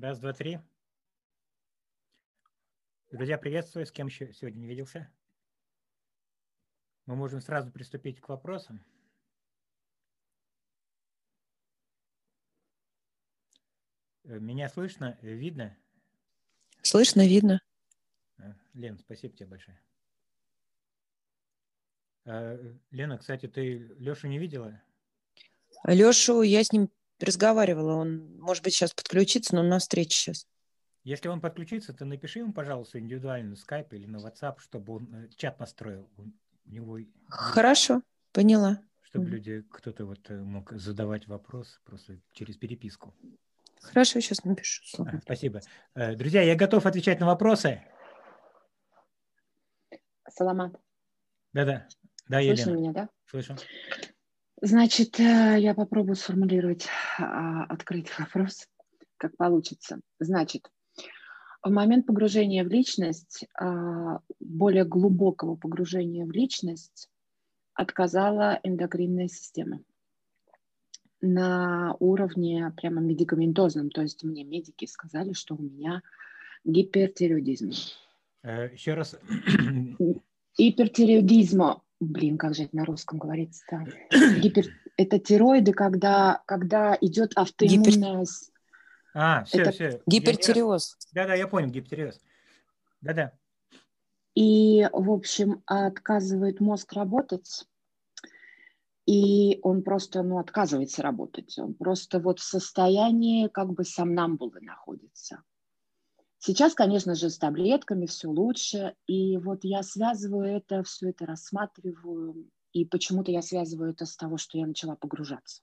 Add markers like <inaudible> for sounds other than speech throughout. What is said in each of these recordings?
Раз, два, три. Друзья, приветствую. С кем еще сегодня не виделся? Мы можем сразу приступить к вопросам. Э, меня слышно, видно? Слышно, видно. А, Лен, спасибо тебе большое. А, Лена, кстати, ты Лешу не видела? Лешу, я с ним разговаривала. Он, может быть, сейчас подключится, но он на встрече сейчас. Если он подключится, то напиши ему, пожалуйста, индивидуально на скайп или на WhatsApp, чтобы он э, чат настроил. У него... Хорошо, поняла. Чтобы mm. люди, кто-то вот э, мог задавать вопрос просто через переписку. Хорошо, сейчас напишу. Словно. Спасибо. Э, друзья, я готов отвечать на вопросы. Саламат. Да-да. Да, Слышно Елена. меня, да? Слышу. Значит, я попробую сформулировать, а, открыть вопрос, как получится. Значит, в момент погружения в личность, а, более глубокого погружения в личность, отказала эндокринная система на уровне прямо медикаментозном. То есть мне медики сказали, что у меня гипертиреоидизм. Э, еще раз. Гипертиреоидизма. Блин, как же это на русском говорится-то? Гипер... Это тироиды, когда, когда идет автоиммунная... Гипер... А, все, это все. Гипертиреоз. Да-да, я понял, гипертиреоз. Да-да. И, в общем, отказывает мозг работать, и он просто, ну, отказывается работать. Он просто вот в состоянии как бы сомнамбулы находится. Сейчас, конечно же, с таблетками все лучше, и вот я связываю это, все это рассматриваю, и почему-то я связываю это с того, что я начала погружаться.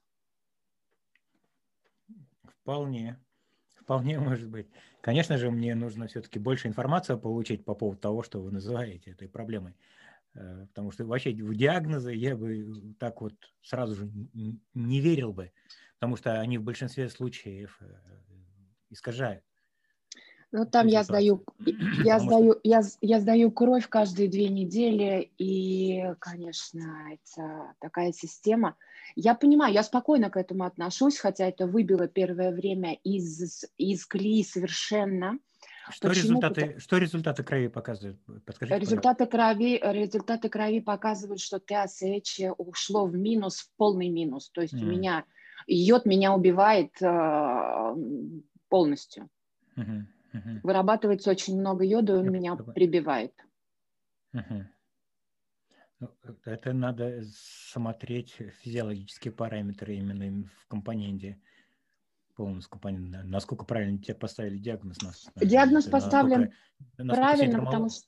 Вполне. Вполне может быть. Конечно же, мне нужно все-таки больше информации получить по поводу того, что вы называете этой проблемой. Э, потому что вообще в диагнозы я бы так вот сразу же не верил бы, потому что они в большинстве случаев э, искажают. Ну, там я сдаю, <clears throat> я сдаю, я, я сдаю кровь каждые две недели, и, конечно, это такая система. Я понимаю, я спокойно к этому отношусь, хотя это выбило первое время из, из колеи совершенно. Что результаты, что результаты крови показывают? Подскажите, результаты крови, результаты крови показывают, что ТСХ ушло в минус, в полный минус. То есть mm. у меня йод меня убивает э, полностью. Mm-hmm. Угу. Вырабатывается очень много йода, и он меня прибивает. Угу. Это надо смотреть физиологические параметры именно в компоненте полностью компонент. Насколько правильно тебе поставили диагноз? Диагноз это поставлен насколько, правильно, потому что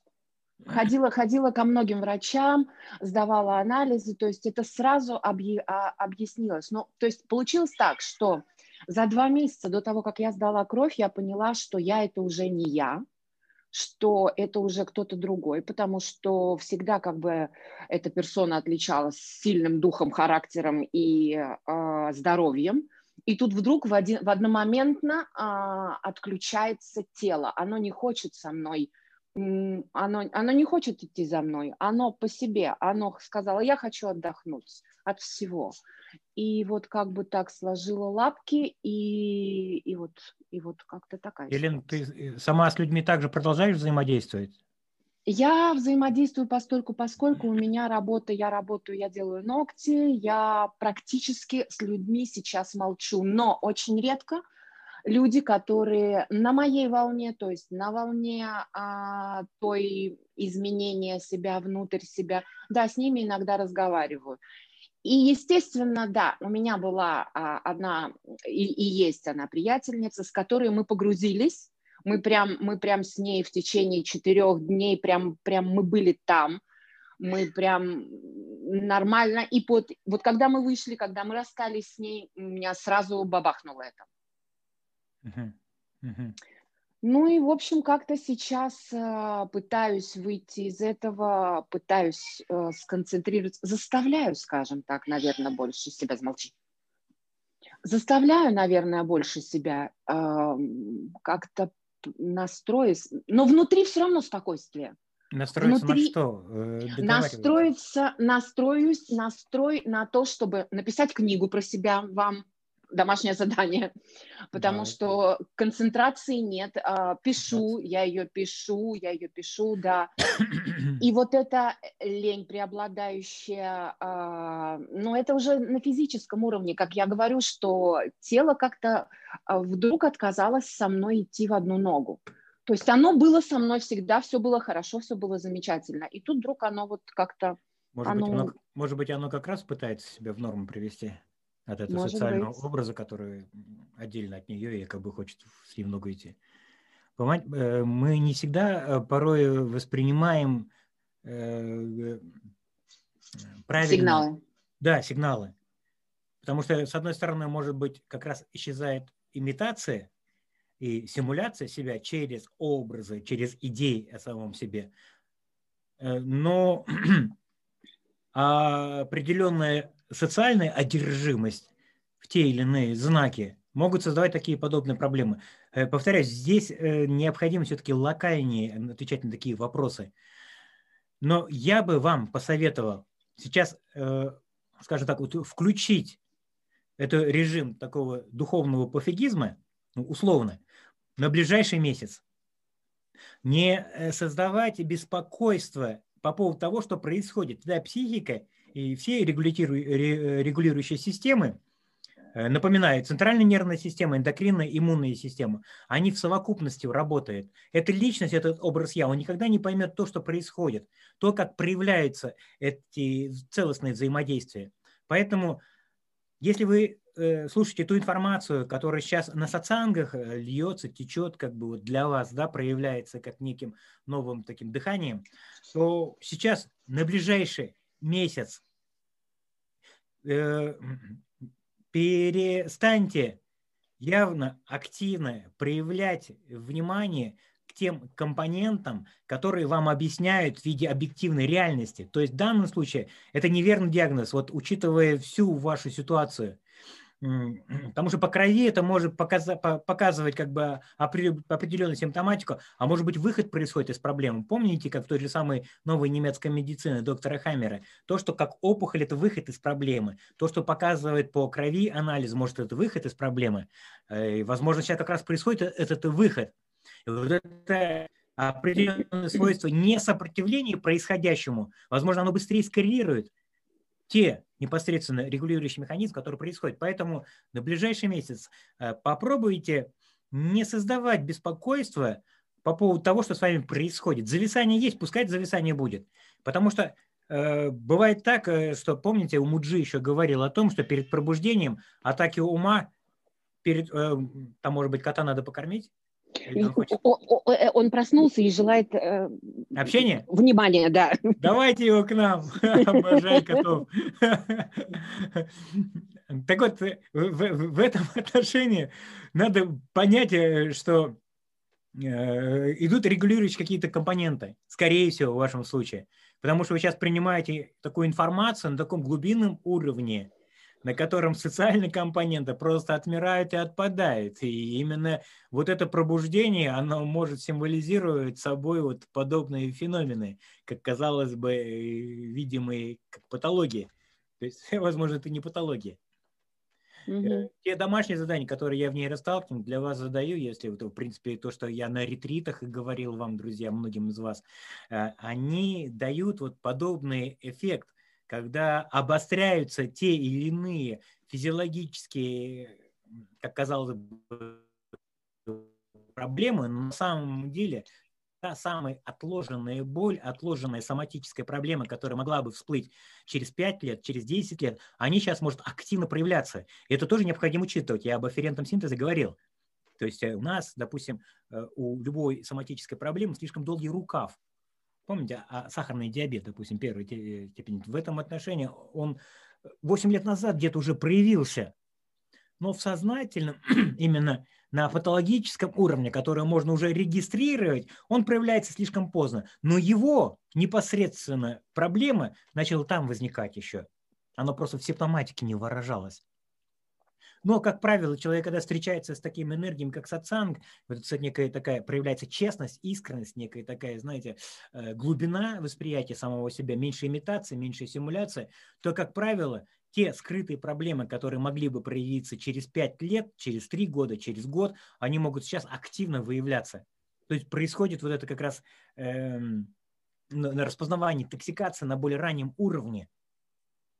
ходила, ходила ко многим врачам, сдавала анализы, то есть это сразу объ, а, объяснилось. Ну, то есть получилось так, что за два месяца до того, как я сдала кровь, я поняла, что я это уже не я, что это уже кто-то другой, потому что всегда как бы эта персона отличалась сильным духом, характером и э, здоровьем. И тут вдруг в, один, в одномоментно э, отключается тело. Оно не хочет со мной, оно, оно не хочет идти за мной, оно по себе, оно сказало, я хочу отдохнуть от всего. И вот как бы так сложила лапки, и, и вот, и вот как-то такая. Елена, ты сама с людьми также продолжаешь взаимодействовать? Я взаимодействую постольку, поскольку у меня работа, я работаю, я делаю ногти, я практически с людьми сейчас молчу, но очень редко люди, которые на моей волне, то есть на волне а, той изменения себя внутрь себя, да, с ними иногда разговариваю. И, естественно, да, у меня была а, одна, и, и есть она приятельница, с которой мы погрузились, мы прям, мы прям с ней в течение четырех дней, прям, прям мы были там, мы прям нормально, и под, вот когда мы вышли, когда мы расстались с ней, меня сразу бабахнуло это. Uh-huh. Uh-huh. Ну и, в общем, как-то сейчас э, пытаюсь выйти из этого, пытаюсь э, сконцентрироваться, заставляю, скажем так, наверное, больше себя замолчить. Заставляю, наверное, больше себя э, как-то настроить, но внутри все равно спокойствие. Настроиться внутри... на что? Э, настроиться, настроюсь, настрой на то, чтобы написать книгу про себя вам, домашнее задание, потому да. что концентрации нет. А, пишу, я ее пишу, я ее пишу, да. <clears throat> И вот эта лень преобладающая, а, ну это уже на физическом уровне, как я говорю, что тело как-то а, вдруг отказалось со мной идти в одну ногу. То есть оно было со мной всегда, все было хорошо, все было замечательно. И тут вдруг оно вот как-то... Может, оно... быть, оно, может быть, оно как раз пытается себя в норму привести от этого может социального быть. образа, который отдельно от нее и как бы хочет с ней много идти. Понимаете, э, мы не всегда э, порой воспринимаем э, правильно... Сигналы. Да, сигналы. Потому что, с одной стороны, может быть, как раз исчезает имитация, и симуляция себя через образы, через идеи о самом себе. Но <clears throat> определенная социальная одержимость в те или иные знаки могут создавать такие подобные проблемы. Э, повторяюсь, здесь э, необходимо все-таки локальнее отвечать на такие вопросы. Но я бы вам посоветовал сейчас, скажем так, вот включить этот режим такого духовного пофигизма, ну, условно, на ближайший месяц. Не э, создавать беспокойство по поводу того, что происходит. Тогда психика и все регулирующие системы, э, напоминаю, центральная нервная система, эндокринная, иммунная система, они в совокупности работают. Эта личность, этот образ я, он никогда не поймет то, что происходит, то, как проявляются эти целостные взаимодействия. Поэтому, если вы э, слушайте ту информацию, которая сейчас на сатсангах э, льется, течет, как бы вот для вас, да, проявляется как неким новым таким дыханием, то сейчас на ближайший месяц э, перестаньте явно активно проявлять внимание к тем компонентам, которые вам объясняют в виде объективной реальности. То есть в данном случае это неверный диагноз. Вот учитывая всю вашу ситуацию – <clears throat> Потому что по крови это может показывать как бы определенную симптоматику, а может быть выход происходит из проблемы. Помните, как в той же самой новой немецкой медицине доктора Хаммера, то, что как опухоль – это выход из проблемы, то, что показывает по крови анализ, может, это выход из проблемы. Э, и, возможно, сейчас как раз происходит э, этот выход. И вот это определенное свойство несопротивления происходящему, возможно, оно быстрее скоррелирует те непосредственно регулирующие механизмы, которые происходят. Поэтому на ближайший месяц э, попробуйте не создавать беспокойства по поводу того, что с вами происходит. Зависание есть, пускай зависание будет. Потому что э, бывает так, э, что, помните, у Муджи еще говорил о том, что перед пробуждением атаки ума, перед, э, там, может быть, кота надо покормить, он, э, он проснулся и желает э, общения, внимания, да. Давайте его к нам, <laughs> обожаю котов. <laughs> Так вот, в, в, в этом отношении надо понять, э, что э, идут регулирующие какие-то компоненты, скорее всего, в вашем случае. Потому что вы сейчас принимаете такую информацию на таком глубинном уровне, на котором социальные компоненты просто отмирают и отпадают. И именно вот это пробуждение, оно может символизировать собой вот подобные феномены, как казалось бы, видимые как патологии. То есть, <laughs> возможно, это не патология. Mm-hmm. Те домашние задания, которые я в ней расталкиваю, для вас задаю, если в принципе, то, что я на ретритах и говорил вам, друзья, многим из вас, э, они дают вот подобный эффект – когда обостряются те или иные физиологические, как казалось бы, проблемы, но на самом деле та самая отложенная боль, отложенная соматическая проблема, которая могла бы всплыть через 5 лет, через 10 лет, они сейчас может активно проявляться. И это тоже необходимо учитывать. Я об афферентном синтезе говорил. То есть э, у нас, допустим, э, у любой соматической проблемы слишком долгий рукав. Помните, а сахарный диабет, допустим, первой степени, в этом отношении он 8 лет назад где-то уже проявился, но в сознательном, <clears throat> именно на патологическом уровне, которое можно уже регистрировать, он проявляется слишком поздно. Но его непосредственно проблема начала там возникать еще. Оно просто в симптоматике не выражалось. Но, как правило, человек, когда встречается с такими энергиями, как сатсанг, вот это некая такая, проявляется честность, искренность, некая такая, знаете, э, глубина восприятия самого себя, меньше имитации, меньше симуляции, то, как правило, те скрытые проблемы, которые могли бы проявиться через пять лет, через три года, через год, они могут сейчас активно выявляться. То есть происходит вот это как раз эм, на распознавание токсикация на более раннем уровне.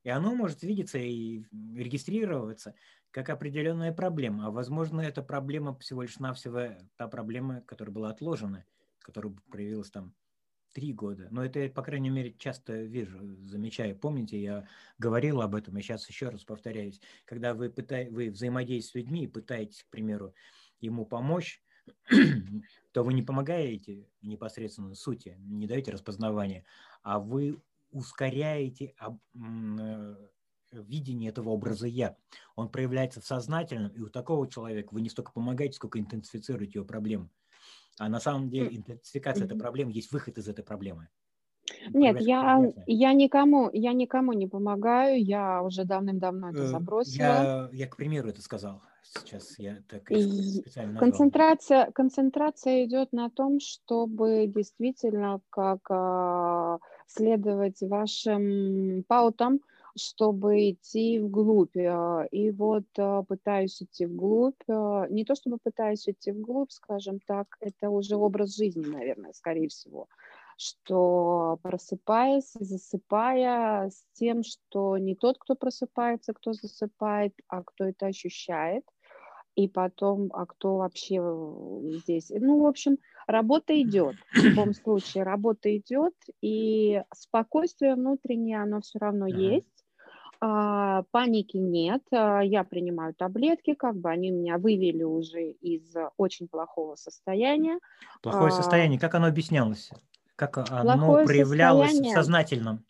И оно может видеться и регистрироваться как определенная проблема. А возможно, эта проблема всего лишь навсего та проблема, которая была отложена, которая проявилась там три года. Но это я, по крайней мере, часто вижу, замечаю. Помните, я говорил об этом, и сейчас еще раз повторяюсь. Когда вы, пытай, вы взаимодействуете с людьми и пытаетесь, к примеру, ему помочь, <clears throat> то вы не помогаете непосредственно сути, не даете распознавания, а вы ускоряете э, видение этого образа «я». Он проявляется в сознательном, и у такого человека вы не столько помогаете, сколько интенсифицируете его проблему. А на самом деле интенсификация этой проблемы есть выход из этой проблемы. Нет, я, я, никому, я никому не помогаю, я уже давным-давно это э, забросила. Я, я, к примеру, это сказал. Сейчас я так специально концентрация, концентрация идет на том, чтобы действительно как а, следовать вашим паутам, чтобы идти вглубь. Э, и вот э, пытаюсь идти вглубь. Э, не то чтобы пытаюсь идти вглубь, скажем так, это уже образ жизни, наверное, скорее всего что просыпаясь, засыпая с тем, что не тот, кто просыпается, кто засыпает, а кто это ощущает, и потом, а кто вообще здесь. Ну, в общем, работа идет. В любом случае, работа идет, и спокойствие внутреннее, оно все равно есть. А, паники нет, а, я принимаю таблетки, как бы они меня вывели уже из очень плохого состояния. Плохое а, состояние, как оно объяснялось? Как оно проявлялось состояние... в сознательном?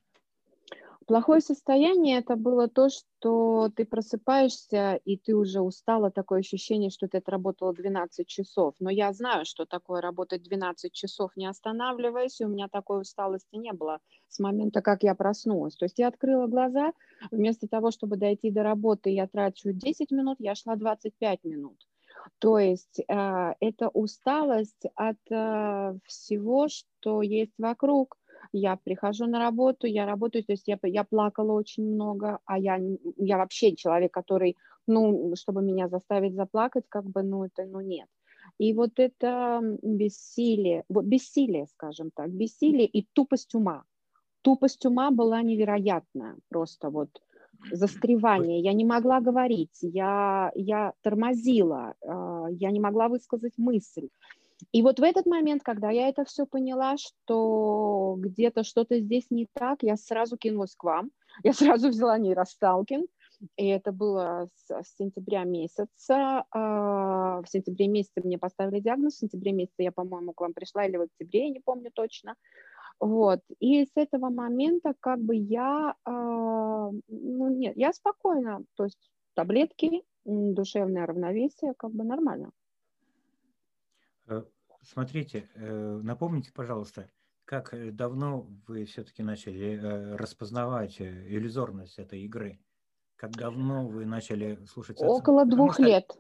Плохое состояние это было то, что ты просыпаешься, и ты уже устала, такое ощущение, что ты отработала 12 часов. Но я знаю, что такое работать 12 часов, не останавливаясь, и у меня такой усталости не было с момента, как я проснулась. То есть я открыла глаза, вместо того, чтобы дойти до работы, я трачу 10 минут, я шла 25 минут. То есть э, это усталость от э, всего, что есть вокруг, я прихожу на работу, я работаю, то есть я, я плакала очень много, а я, я вообще человек, который, ну, чтобы меня заставить заплакать, как бы, ну, это, ну, нет. И вот это бессилие, вот бессилие, скажем так, бессилие и тупость ума. Тупость ума была невероятная, просто вот застревание. Я не могла говорить, я, я тормозила, а, я не могла высказать мысль. И вот в этот момент, когда я это все поняла, что где-то что-то здесь не так, я сразу кинулась к вам, я сразу взяла нейросталкинг, и это было с, с сентября месяца. А, в сентябре месяце мне поставили диагноз, в сентябре месяце я, по-моему, к вам пришла, или в октябре, я не помню точно. Вот. И с этого момента как бы я, а, ну нет, я спокойно, то есть таблетки, душевное равновесие, как бы нормально. Э, смотрите, э, напомните, пожалуйста, как э, давно вы все-таки начали распознавать иллюзорность этой игры? Как давно вы начали слушать? Около двух что... лет.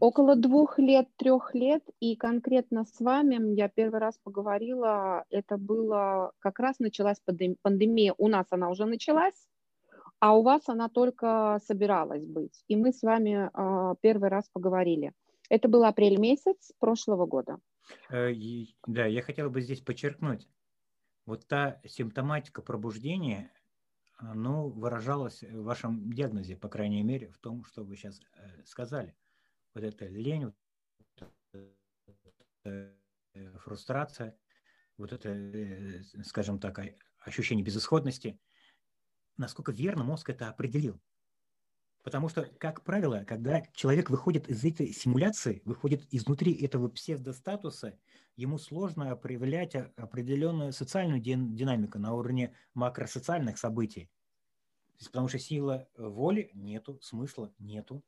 Около двух лет, трех лет, и конкретно с вами я первый раз поговорила, это было, как раз началась пандемия, у нас она уже началась, а у вас она только собиралась быть. И мы с вами э, первый раз поговорили. Это был апрель месяц прошлого года. Э, да, я хотела бы здесь подчеркнуть, вот та симптоматика пробуждения, оно выражалось в вашем диагнозе, по крайней мере, в том, что вы сейчас э, сказали. Вот это лень, вот это фрустрация, вот это, э, скажем так, ощущение безысходности. Насколько верно мозг это определил? Потому что, как правило, когда человек выходит из этой симуляции, выходит изнутри этого псевдостатуса, ему сложно проявлять определенную социальную динамику на уровне макросоциальных событий. Потому что сила воли нету, смысла нету.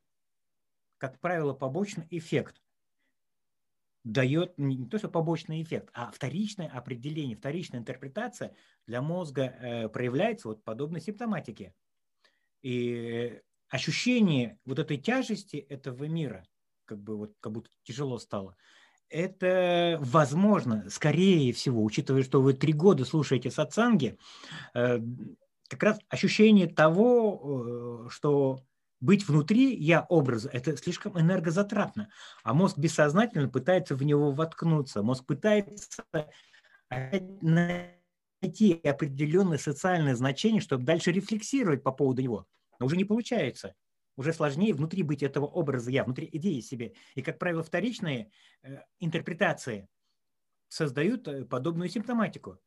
Как правило, побочный эффект дает не то, что побочный эффект, а вторичное определение, вторичная интерпретация для мозга э, проявляется вот подобной симптоматике. И ощущение вот этой тяжести этого мира, как бы вот как будто тяжело стало, это возможно, скорее всего, учитывая, что вы три года слушаете сатсанги, э, как раз ощущение того, э, что быть внутри я образа, это слишком энергозатратно, а мозг бессознательно пытается в него воткнуться, мозг пытается найти определенное социальное значение, чтобы дальше рефлексировать по поводу него, но уже не получается уже сложнее внутри быть этого образа я, внутри идеи себе. И, как правило, вторичные э, интерпретации создают э, подобную симптоматику.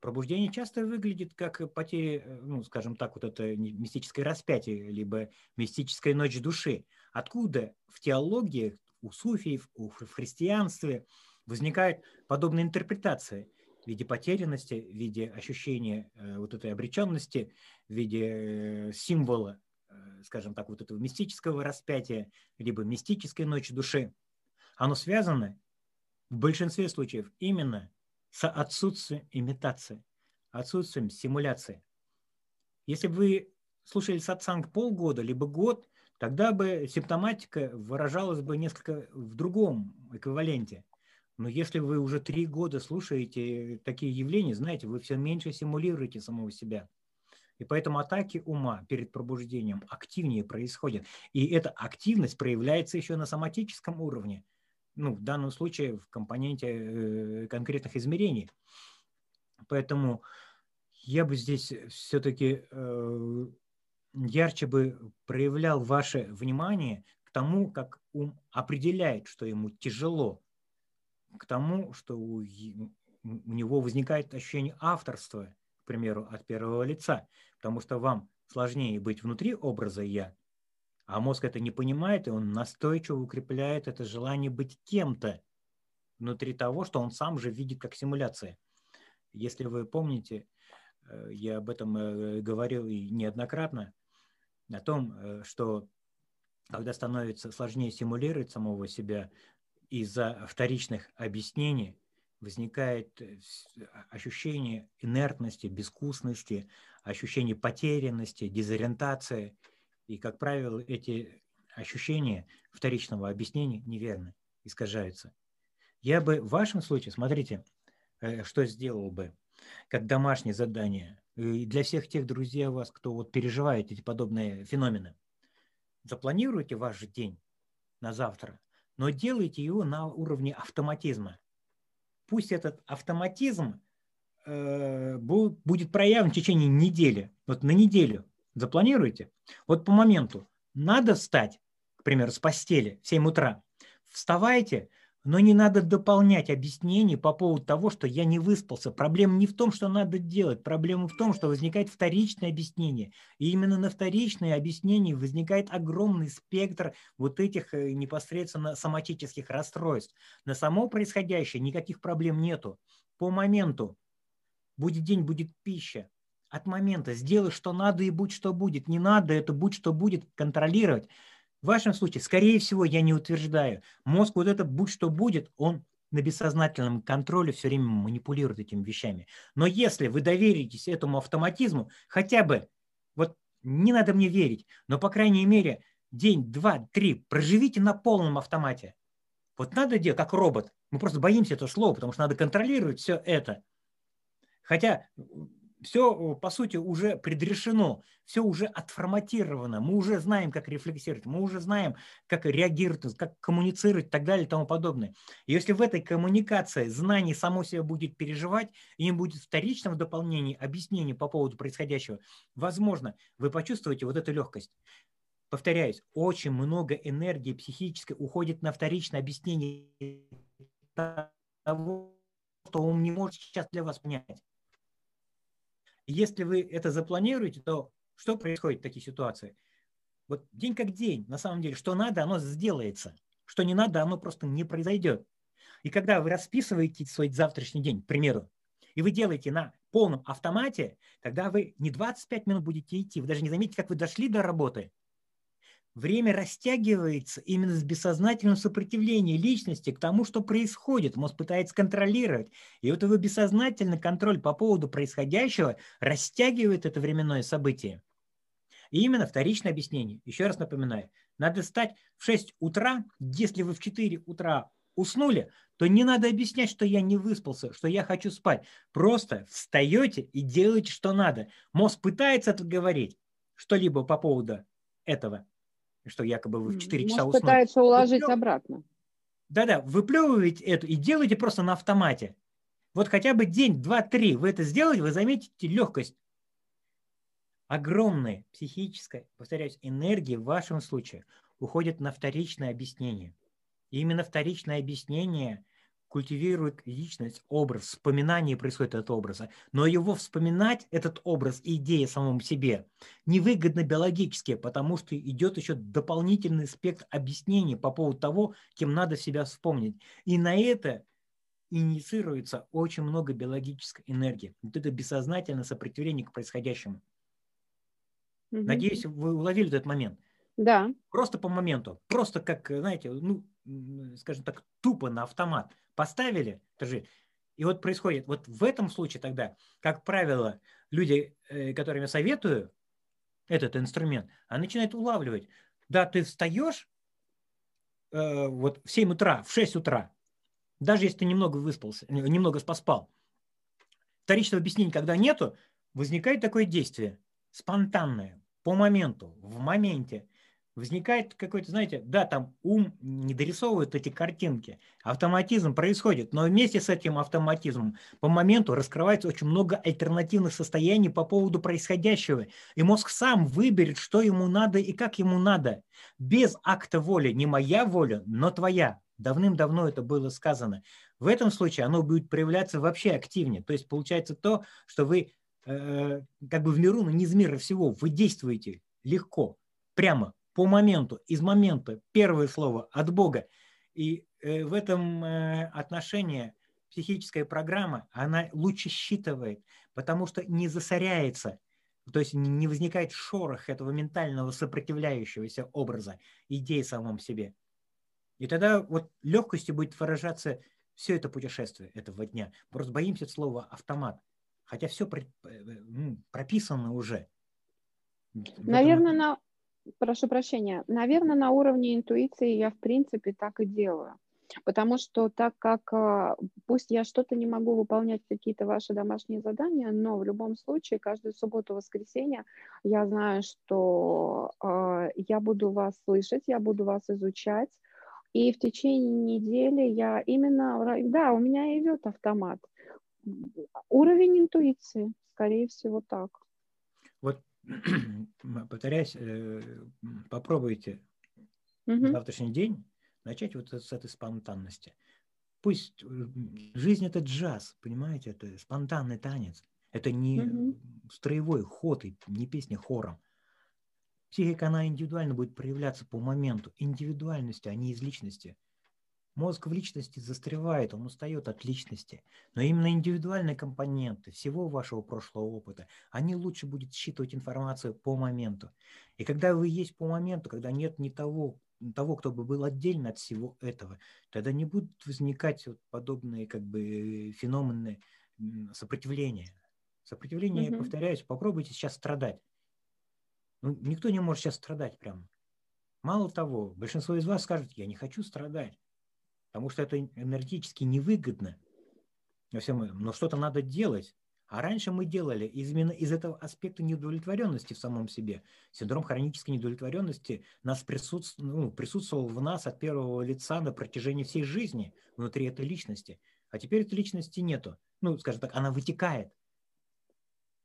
Пробуждение часто выглядит как потеря, э, ну, скажем так, вот это мистическое распятие, либо мистическая ночь души. Откуда в теологии, у суфиев, в христианстве возникает подобная интерпретация в виде потерянности, в виде ощущения вот этой обреченности, в виде символа Э, скажем так, вот этого мистического распятия, либо мистической ночи души, оно связано в большинстве случаев именно с отсутствием имитации, отсутствием симуляции. Если бы вы слушали сатсанг полгода, либо год, тогда бы симптоматика выражалась бы несколько в другом эквиваленте. Но если вы уже три года слушаете такие явления, знаете, вы все меньше симулируете самого себя. И поэтому атаки ума перед пробуждением активнее происходят. И эта активность проявляется еще на соматическом уровне. Ну, в данном случае в компоненте э, конкретных измерений. Поэтому я бы здесь все-таки э, ярче бы проявлял ваше внимание к тому, как ум определяет, что ему тяжело, к тому, что у, у него возникает ощущение авторства, к примеру, от первого лица потому что вам сложнее быть внутри образа «я», а мозг это не понимает, и он настойчиво укрепляет это желание быть кем-то внутри того, что он сам же видит как симуляция. Если вы помните, э, я об этом э, говорил и неоднократно, о том, э, что когда становится сложнее симулировать самого себя из-за вторичных объяснений, возникает ощущение инертности, безвкусности, ощущение потерянности, дезориентации. И, как правило, эти ощущения вторичного объяснения неверны, искажаются. Я бы в вашем случае, смотрите, э, что сделал бы, как домашнее задание, и для всех тех друзей у вас, кто вот переживает эти подобные феномены. Запланируйте ваш день на завтра, но делайте его на уровне автоматизма. Пусть этот автоматизм Э, будет проявлен в течение недели. Вот на неделю запланируйте. Вот по моменту надо встать, к примеру, с постели в 7 утра. Вставайте, но не надо дополнять объяснений по поводу того, что я не выспался. Проблема не в том, что надо делать. Проблема в том, что возникает вторичное объяснение. И именно на вторичное объяснение возникает огромный спектр вот этих э, непосредственно соматических расстройств. На само происходящее никаких проблем нету. По моменту Будет день, будет пища. От момента сделай, что надо, и будь, что будет. Не надо, это будь, что будет, контролировать. В вашем случае, скорее всего, я не утверждаю. Мозг вот это будь, что будет, он на бессознательном контроле все время манипулирует этими вещами. Но если вы доверитесь этому автоматизму, хотя бы, вот не надо мне верить, но, по крайней мере, день, два, три проживите на полном автомате. Вот надо делать, как робот. Мы просто боимся этого слова, потому что надо контролировать все это. Хотя все, по сути, уже предрешено, все уже отформатировано, мы уже знаем, как рефлексировать, мы уже знаем, как реагировать, как коммуницировать и так далее и тому подобное. И если в этой коммуникации знание само себя будет переживать, и не будет вторичного дополнения, объяснений по поводу происходящего, возможно, вы почувствуете вот эту легкость. Повторяюсь, очень много энергии психической уходит на вторичное объяснение того, что он не может сейчас для вас понять. Если вы это запланируете, то что происходит в таких ситуациях? Вот день как день, на самом деле, что надо, оно сделается. Что не надо, оно просто не произойдет. И когда вы расписываете свой завтрашний день, к примеру, и вы делаете на полном автомате, тогда вы не 25 минут будете идти, вы даже не заметите, как вы дошли до работы, Время растягивается именно с бессознательным сопротивлением личности к тому, что происходит. Мозг пытается контролировать. И вот его бессознательный контроль по поводу происходящего растягивает это временное событие. И именно вторичное объяснение. Еще раз напоминаю, надо встать в 6 утра. Если вы в 4 утра уснули, то не надо объяснять, что я не выспался, что я хочу спать. Просто встаете и делаете, что надо. Мозг пытается это говорить, что-либо по поводу этого, что якобы вы в 4 Мозг часа уснули. пытается уложить Выплев- обратно. Да-да, выплевываете это и делаете просто на автомате. Вот хотя бы день, два, три вы это сделаете, вы заметите легкость. Огромная психическая, повторяюсь, энергия в вашем случае уходит на вторичное объяснение. И именно вторичное объяснение культивирует личность, образ, вспоминание происходит от образа. Но его вспоминать, этот образ, идея самому себе, невыгодно биологически, потому что идет еще дополнительный спектр объяснений по поводу того, кем надо себя вспомнить. И на это инициируется очень много биологической энергии. Вот это бессознательное сопротивление к происходящему. Надеюсь, вы уловили этот момент. Да. Просто по моменту. Просто как, знаете, ну, скажем так, тупо на автомат поставили. Же... И вот происходит, вот в этом случае тогда, как правило, люди, э, которым я советую этот инструмент, они начинают улавливать. Да, ты встаешь э, вот в 7 утра, в 6 утра, даже если ты немного выспался, немного поспал. Вторичного объяснения, когда нету, возникает такое действие спонтанное, по моменту, в моменте. Возникает какой-то, знаете, да, там ум не дорисовывает эти картинки, автоматизм происходит, но вместе с этим автоматизмом по моменту раскрывается очень много альтернативных состояний по поводу происходящего, и мозг сам выберет, что ему надо и как ему надо, без акта воли, не моя воля, но твоя. Давным-давно это было сказано. В этом случае оно будет проявляться вообще активнее. То есть получается то, что вы э, как бы в миру, но не из мира всего, вы действуете легко, прямо, по моменту, из момента, первое слово от Бога. И э, в этом э, отношении психическая программа, она лучше считывает, потому что не засоряется, то есть не возникает шорох этого ментального сопротивляющегося образа, идеи самом себе. И тогда вот легкостью будет выражаться все это путешествие этого дня. Просто боимся слова автомат. Хотя все ну, прописано уже. Наверное, на... прошу прощения, наверное, на уровне интуиции я, в принципе, так и делаю. Потому что так как, пусть я что-то не могу выполнять, какие-то ваши домашние задания, но в любом случае каждую субботу, воскресенье я знаю, что э, я буду вас слышать, я буду вас изучать, и в течение недели я именно, да, у меня идет автомат. Уровень интуиции, скорее всего, так. Повторяюсь, попробуйте угу. завтрашний день начать вот с этой спонтанности. Пусть жизнь это джаз, понимаете, это спонтанный танец. Это не угу. строевой ход и не песня хором. Психика, она индивидуально будет проявляться по моменту. Индивидуальности, а не из личности. Мозг в личности застревает, он устает от личности. Но именно индивидуальные компоненты всего вашего прошлого опыта, они лучше будет считывать информацию по моменту. И когда вы есть по моменту, когда нет ни того, того, кто бы был отдельно от всего этого, тогда не будут возникать вот подобные как бы феномены сопротивления. Сопротивление, mm-hmm. повторяюсь, попробуйте сейчас страдать. Ну, никто не может сейчас страдать прям. Мало того, большинство из вас скажет, я не хочу страдать, потому что это энергетически невыгодно. Но что-то надо делать. А раньше мы делали именно из этого аспекта неудовлетворенности в самом себе. Синдром хронической неудовлетворенности нас присутств... ну, присутствовал в нас от первого лица на протяжении всей жизни внутри этой личности. А теперь этой личности нету. Ну, скажем так, она вытекает.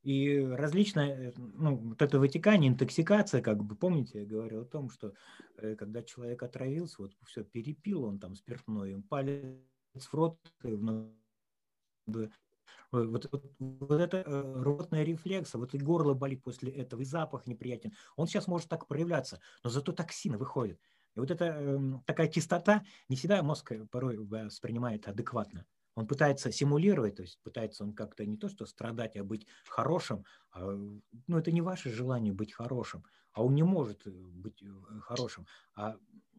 И различное, ну, вот это вытекание, интоксикация, как бы, помните, я говорил о том, что э, когда человек отравился, вот все, перепил он там спиртное, палец в рот, вот, вот, вот, вот это э, ротная рефлекса, вот и горло болит после этого, и запах неприятен. Он сейчас может так проявляться, но зато токсины выходят. И вот эта э, такая чистота не всегда мозг порой воспринимает адекватно. Он пытается симулировать, то есть пытается он как-то не то, что страдать, а быть хорошим. А, ну, это не ваше желание быть хорошим, а он не может быть хорошим. А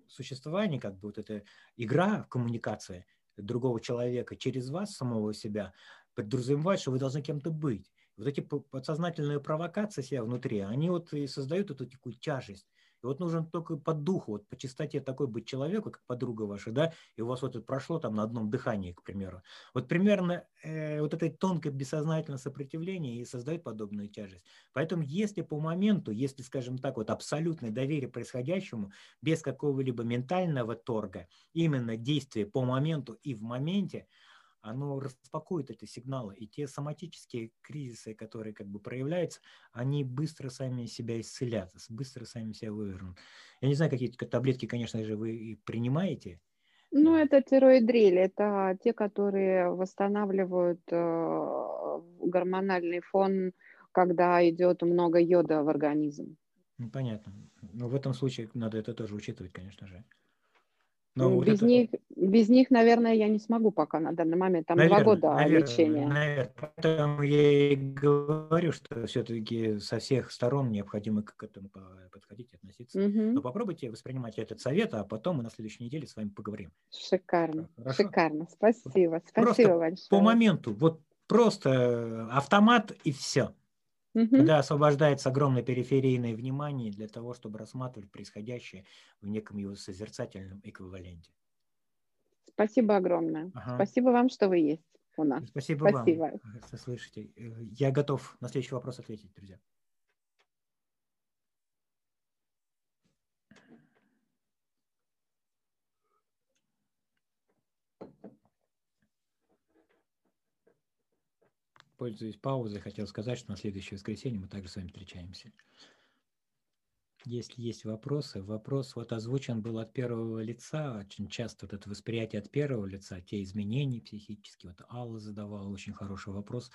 существование, как бы вот эта игра в коммуникации другого человека через вас, самого себя, подразумевает, что вы должны кем-то быть. Вот эти подсознательные провокации себя внутри, они вот и создают эту такую тяжесть. И вот нужно только по духу, вот по чистоте такой быть человеку, как подруга ваша, да, и у вас вот это прошло там на одном дыхании, к примеру. Вот примерно э, вот это тонкое бессознательное сопротивление и создает подобную тяжесть. Поэтому если по моменту, если, скажем так, вот абсолютное доверие происходящему, без какого-либо ментального торга, именно действие по моменту и в моменте, оно распакует эти сигналы, и те соматические кризисы, которые как бы проявляются, они быстро сами себя исцелят, быстро сами себя вывернут. Я не знаю, какие таблетки, конечно же, вы принимаете. Ну, это тироидриль, это те, которые восстанавливают э, гормональный фон, когда идет много йода в организм. Ну, понятно. Но в этом случае надо это тоже учитывать, конечно же. Но ну, без, это... них, без них, наверное, я не смогу пока на данный момент. Там наверное, два года наверное, лечения. Наверное. Поэтому я и говорю, что все-таки со всех сторон необходимо к этому подходить и относиться. Угу. Но попробуйте воспринимать этот совет, а потом мы на следующей неделе с вами поговорим. Шикарно. Хорошо? Шикарно. Спасибо. Спасибо просто большое. По моменту, вот просто автомат и все угу. когда освобождается огромное периферийное внимание для того, чтобы рассматривать происходящее в неком его созерцательном эквиваленте. Спасибо огромное. Ага. Спасибо вам, что вы есть у нас. Спасибо, Спасибо. вам. Слышите, э, я готов на следующий вопрос ответить, друзья. Пользуясь паузой, хотел сказать, что на следующее воскресенье мы также с вами встречаемся. Если есть вопросы, вопрос вот озвучен был от первого лица, очень часто вот это восприятие от первого лица, те изменения психические, вот Алла задавала очень хороший вопрос,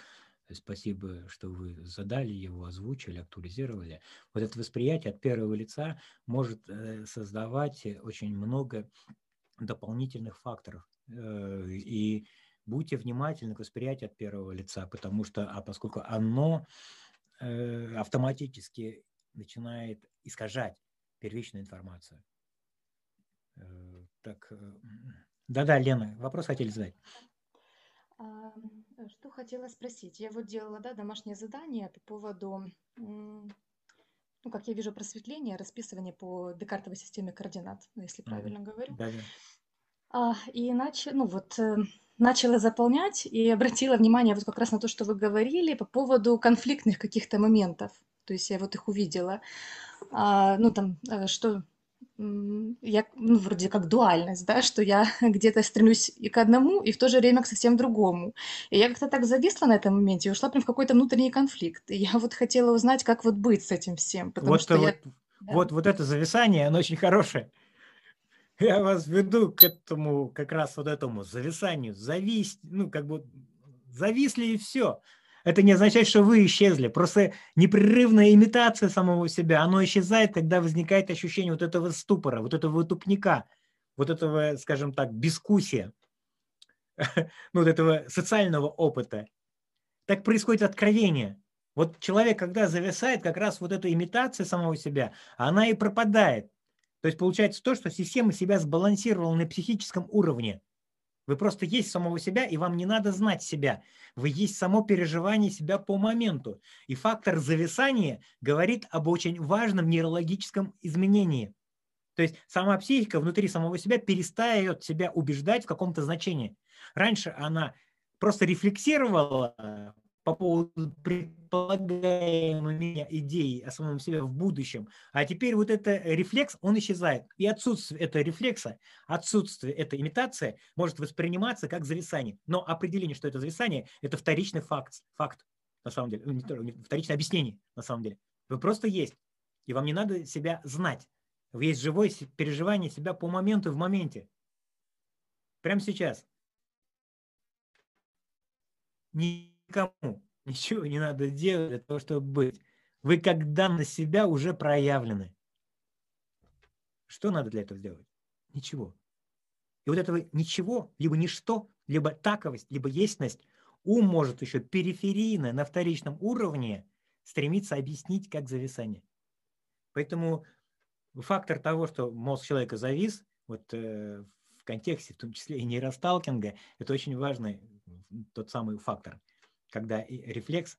спасибо, что вы задали его, озвучили, актуализировали. Вот это восприятие от первого лица может э, создавать очень много дополнительных факторов. Э, и будьте внимательны к восприятию от первого лица, потому что, а поскольку оно э, автоматически начинает искажать первичную информацию. Э, так, э, да-да, Лена, вопрос хотели задать. А, что хотела спросить? Я вот делала да, домашнее задание по поводу, ну, как я вижу, просветления, расписывания по декартовой системе координат, ну, если правильно mm-hmm. говорю. Да, да. А, и иначе, ну вот, э, начала заполнять и обратила внимание вот как раз на то, что вы говорили по поводу конфликтных каких-то моментов. То есть я вот их увидела. А, ну, там, э, что я, ну, вроде как дуальность, да, что я <laughs> где-то стремлюсь и к одному, и в то же время к совсем другому. И я как-то так зависла на этом моменте и ушла прям в какой-то внутренний конфликт. И я вот хотела узнать, как вот быть с этим всем. Потому вот, что вот, я... да. вот, вот это зависание, оно очень хорошее. Я вас веду к этому, как раз вот этому зависанию. Завис, ну, как бы зависли и все. Это не означает, что вы исчезли. Просто непрерывная имитация самого себя, оно исчезает, когда возникает ощущение вот этого ступора, вот этого тупника, вот этого, скажем так, бескусия, <laughs> ну, вот этого социального опыта. Так происходит откровение. Вот человек, когда зависает, как раз вот эта имитация самого себя, она и пропадает. То есть получается то, что система себя сбалансировала на психическом уровне. Вы просто есть самого себя, и вам не надо знать себя. Вы есть само переживание себя по моменту. И фактор зависания говорит об очень важном нейрологическом изменении. То есть сама психика внутри самого себя перестает себя убеждать в каком-то значении. Раньше она просто рефлексировала по поводу предполагаемой меня идеи о самом себе в будущем. А теперь вот этот рефлекс, он исчезает. И отсутствие этого рефлекса, отсутствие этой имитации может восприниматься как зависание. Но определение, что это зависание, это вторичный факт, факт на самом деле, не вторичное объяснение на самом деле. Вы просто есть, и вам не надо себя знать. Вы есть живое переживание себя по моменту в моменте. Прямо сейчас. Никому <laughs> ничего не надо делать для того, чтобы быть. Вы как данность себя уже проявлены. Что надо для этого сделать? Ничего. И вот этого ничего, либо ничто, либо таковость, либо естьность, ум может еще периферийно на вторичном уровне стремиться объяснить как зависание. Поэтому фактор того, что мозг человека завис, вот э, в контексте, в том числе и нейросталкинга, это очень важный тот самый фактор когда рефлекс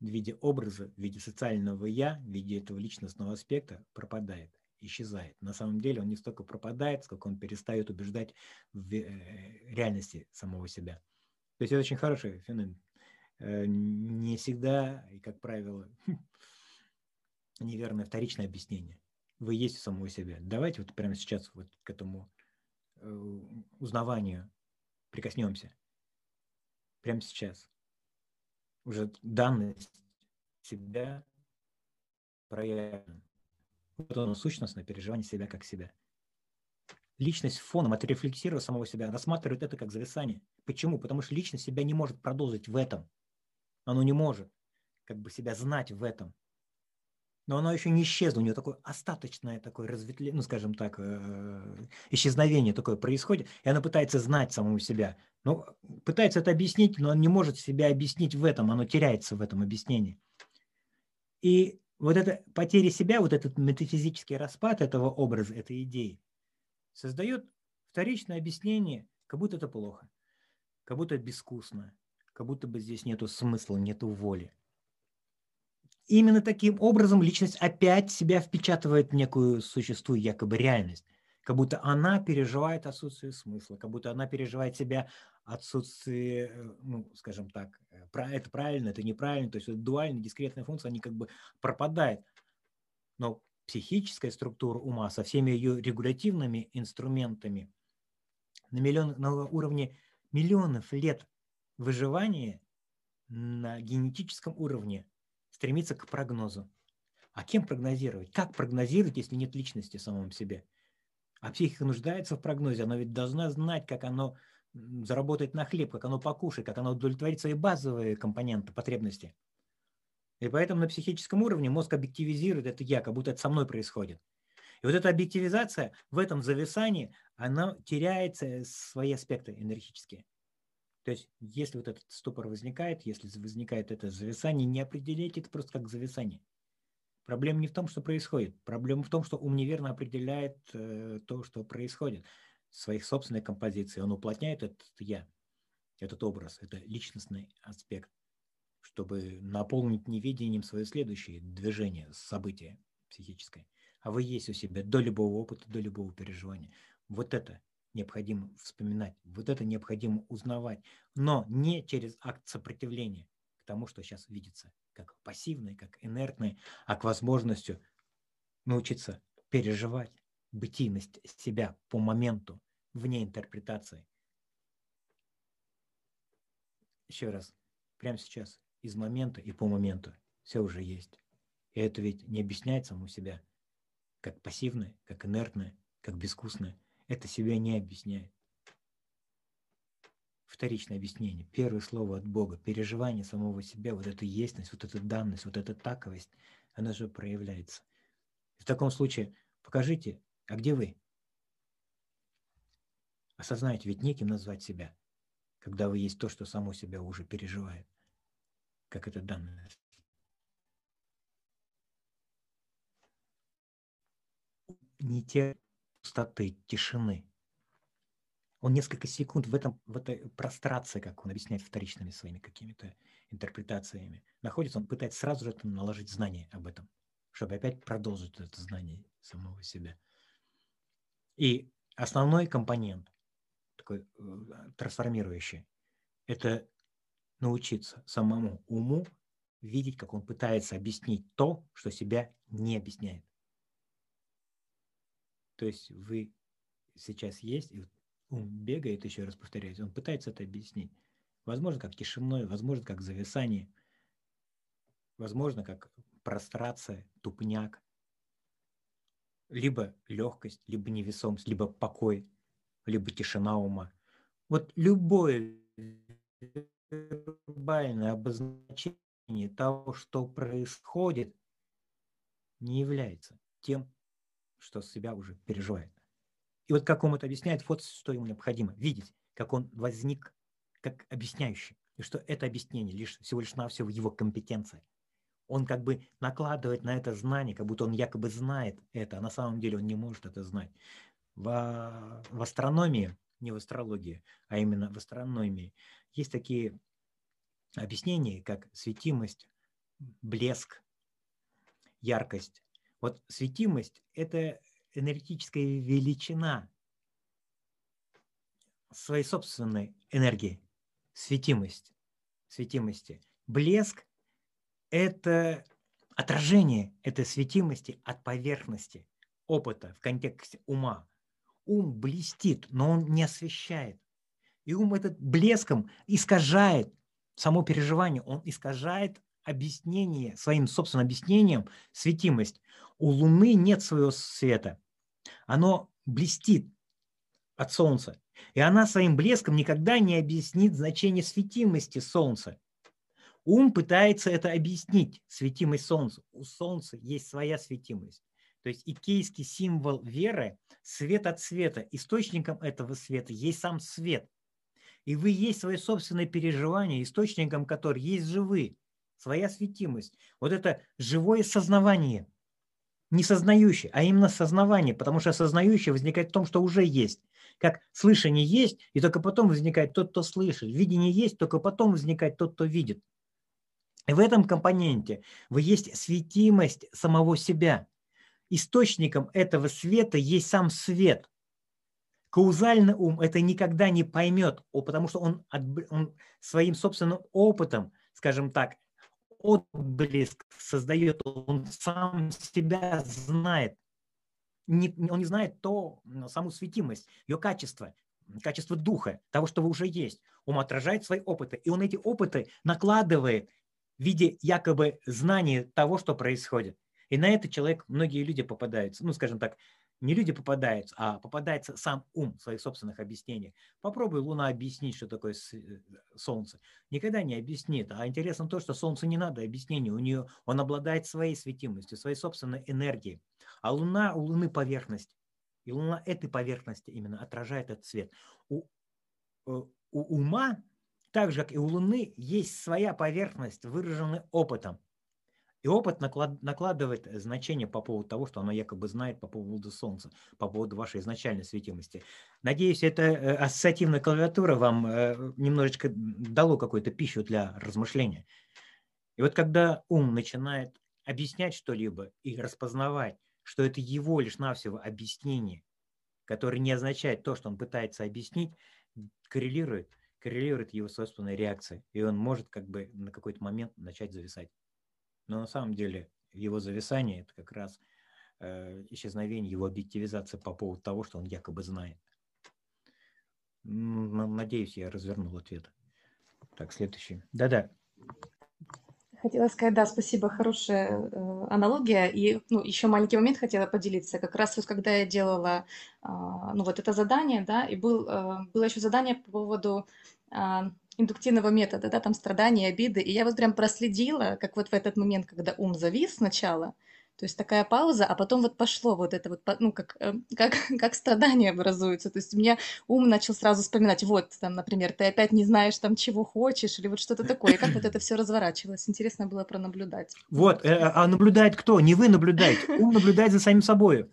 в виде образа, в виде социального «я», в виде этого личностного аспекта пропадает, исчезает. На самом деле он не столько пропадает, сколько он перестает убеждать в э, реальности самого себя. То есть это очень хороший феномен. Э, не всегда, и как правило, <laughs> неверное вторичное объяснение. Вы есть у самого себя. Давайте вот прямо сейчас вот к этому э, узнаванию прикоснемся. Прямо сейчас. Уже данность себя проявлена. Вот оно сущностное переживание себя как себя. Личность фоном, отрефлексируя самого себя, рассматривает это как зависание. Почему? Потому что личность себя не может продолжить в этом. Оно не может как бы себя знать в этом. Но оно еще не исчезло, у нее такое остаточное такое разветвление, ну, скажем так, э, исчезновение такое происходит, и она пытается знать саму себя. Ну, пытается это объяснить, но он не может себя объяснить в этом, оно теряется в этом объяснении. И вот эта потеря себя, вот этот метафизический распад этого образа, этой идеи, создает вторичное объяснение, как будто это плохо, как будто это безвкусно, как будто бы здесь нету смысла, нету воли. Именно таким образом личность опять себя впечатывает в некую существую якобы реальность. Как будто она переживает отсутствие смысла, как будто она переживает себя отсутствие, э, ну, скажем так, э, это правильно, это неправильно, то есть дуальная, дискретная функция, они как бы пропадают. Но психическая структура ума со всеми ее регулятивными инструментами на, миллион, на уровне миллионов лет выживания на генетическом уровне стремится к прогнозу. А кем прогнозировать? Как прогнозировать, если нет личности в самом себе? А психика нуждается в прогнозе, она ведь должна знать, как оно заработает на хлеб, как оно покушает, как оно удовлетворит свои базовые компоненты, потребности. И поэтому на психическом уровне мозг объективизирует это я, как будто это со мной происходит. И вот эта объективизация в этом зависании, она теряет свои аспекты энергетические. То есть, если вот этот ступор возникает, если возникает это зависание, не определяйте это просто как зависание. Проблема не в том, что происходит. Проблема в том, что ум неверно определяет э, то, что происходит своих собственной композиции. Он уплотняет этот я, этот образ, это личностный аспект, чтобы наполнить неведением свое следующее движение, событие психическое. А вы есть у себя до любого опыта, до любого переживания. Вот это необходимо вспоминать, вот это необходимо узнавать, но не через акт сопротивления к тому, что сейчас видится, как пассивное, как инертное, а к возможностью научиться переживать бытийность себя по моменту, вне интерпретации. Еще раз, прямо сейчас, из момента и по моменту, все уже есть. И это ведь не объясняет саму себя, как пассивное, как инертное, как безвкусное – это себя не объясняет. Вторичное объяснение. Первое слово от Бога. Переживание самого себя, вот эта естность, вот эта данность, вот эта таковость, она же проявляется. В таком случае покажите, а где вы? Осознайте, ведь неким назвать себя, когда вы есть то, что само себя уже переживает, как это данность. Не те пустоты, тишины. Он несколько секунд в, этом, в этой прострации, как он объясняет вторичными своими какими-то интерпретациями, находится, он пытается сразу же наложить знание об этом, чтобы опять продолжить это знание самого себя. И основной компонент, такой э, трансформирующий, это научиться самому уму видеть, как он пытается объяснить то, что себя не объясняет. То есть вы сейчас есть, и ум бегает, еще раз повторяюсь, он пытается это объяснить. Возможно, как тишиной, возможно, как зависание, возможно, как прострация, тупняк, либо легкость, либо невесомость, либо покой, либо тишина ума. Вот любое вербальное обозначение того, что происходит, не является тем, что себя уже переживает. И вот как он это объясняет, вот что ему необходимо видеть, как он возник как объясняющий, и что это объяснение лишь всего лишь навсего его компетенция. Он как бы накладывает на это знание, как будто он якобы знает это, а на самом деле он не может это знать. В, в астрономии, не в астрологии, а именно в астрономии, есть такие объяснения, как светимость блеск, яркость. Вот светимость – это энергетическая величина своей собственной энергии, светимость, светимости. Блеск – это отражение этой светимости от поверхности опыта в контексте ума. Ум блестит, но он не освещает. И ум этот блеском искажает само переживание, он искажает объяснение, своим собственным объяснением светимость. У Луны нет своего света. Оно блестит от Солнца. И она своим блеском никогда не объяснит значение светимости Солнца. Ум пытается это объяснить, светимость Солнца. У Солнца есть своя светимость. То есть икейский символ веры – свет от света. Источником этого света есть сам свет. И вы есть свое собственное переживание, источником которого есть живы, своя светимость. Вот это живое сознавание, не сознающее, а именно сознавание, потому что осознающее возникает в том, что уже есть. Как слышание есть, и только потом возникает тот, кто слышит. Видение есть, только потом возникает тот, кто видит. И в этом компоненте вы есть светимость самого себя. Источником этого света есть сам свет. Каузальный ум это никогда не поймет, потому что он, он своим собственным опытом, скажем так, отблеск создает, он сам себя знает. Не, он не знает то, саму светимость, ее качество, качество духа, того, что уже есть. Ум отражает свои опыты, и он эти опыты накладывает в виде якобы знания того, что происходит. И на это человек, многие люди попадаются, ну, скажем так, не люди попадаются, а попадается сам ум в своих собственных объяснениях. Попробуй Луна объяснить, что такое э, Солнце. Никогда не объяснит. А интересно то, что Солнце не надо объяснения. У нее он обладает своей светимостью, своей собственной энергией. А Луна, у Луны поверхность. И Луна этой поверхности именно отражает этот свет. У, э, у ума так же, как и у Луны, есть своя поверхность, выраженная опытом. И опыт наклад, накладывает значение по поводу того, что оно якобы знает по поводу Солнца, по поводу вашей изначальной светимости. Надеюсь, эта э, ассоциативная клавиатура вам э, немножечко дало какую-то пищу для размышления. И вот когда ум начинает объяснять что-либо и распознавать, что это его лишь навсего объяснение, которое не означает то, что он пытается объяснить, коррелирует – коррелирует его собственной реакцией, и он может как бы на какой-то момент начать зависать. Но на самом деле его зависание – это как раз э, исчезновение, его объективизация по поводу того, что он якобы знает. Надеюсь, я развернул ответ. Так, следующий. Да-да. Хотела сказать, да, спасибо, хорошая э, аналогия. И ну, еще маленький момент хотела поделиться. Как раз вот когда я делала э, ну, вот это задание, да, и был, э, было еще задание по поводу э, индуктивного метода, да, там страдания, обиды. И я вот прям проследила, как вот в этот момент, когда ум завис сначала, то есть такая пауза, а потом вот пошло вот это вот, ну, как, э, <laughs> как, как страдания образуются. То есть у меня ум начал сразу вспоминать, вот, там, например, ты опять не знаешь там, чего хочешь, или вот что-то такое. И как вот это все разворачивалось. Интересно было пронаблюдать. Вот, э, а наблюдает кто? Не вы наблюдаете. Ум наблюдает за самим собой.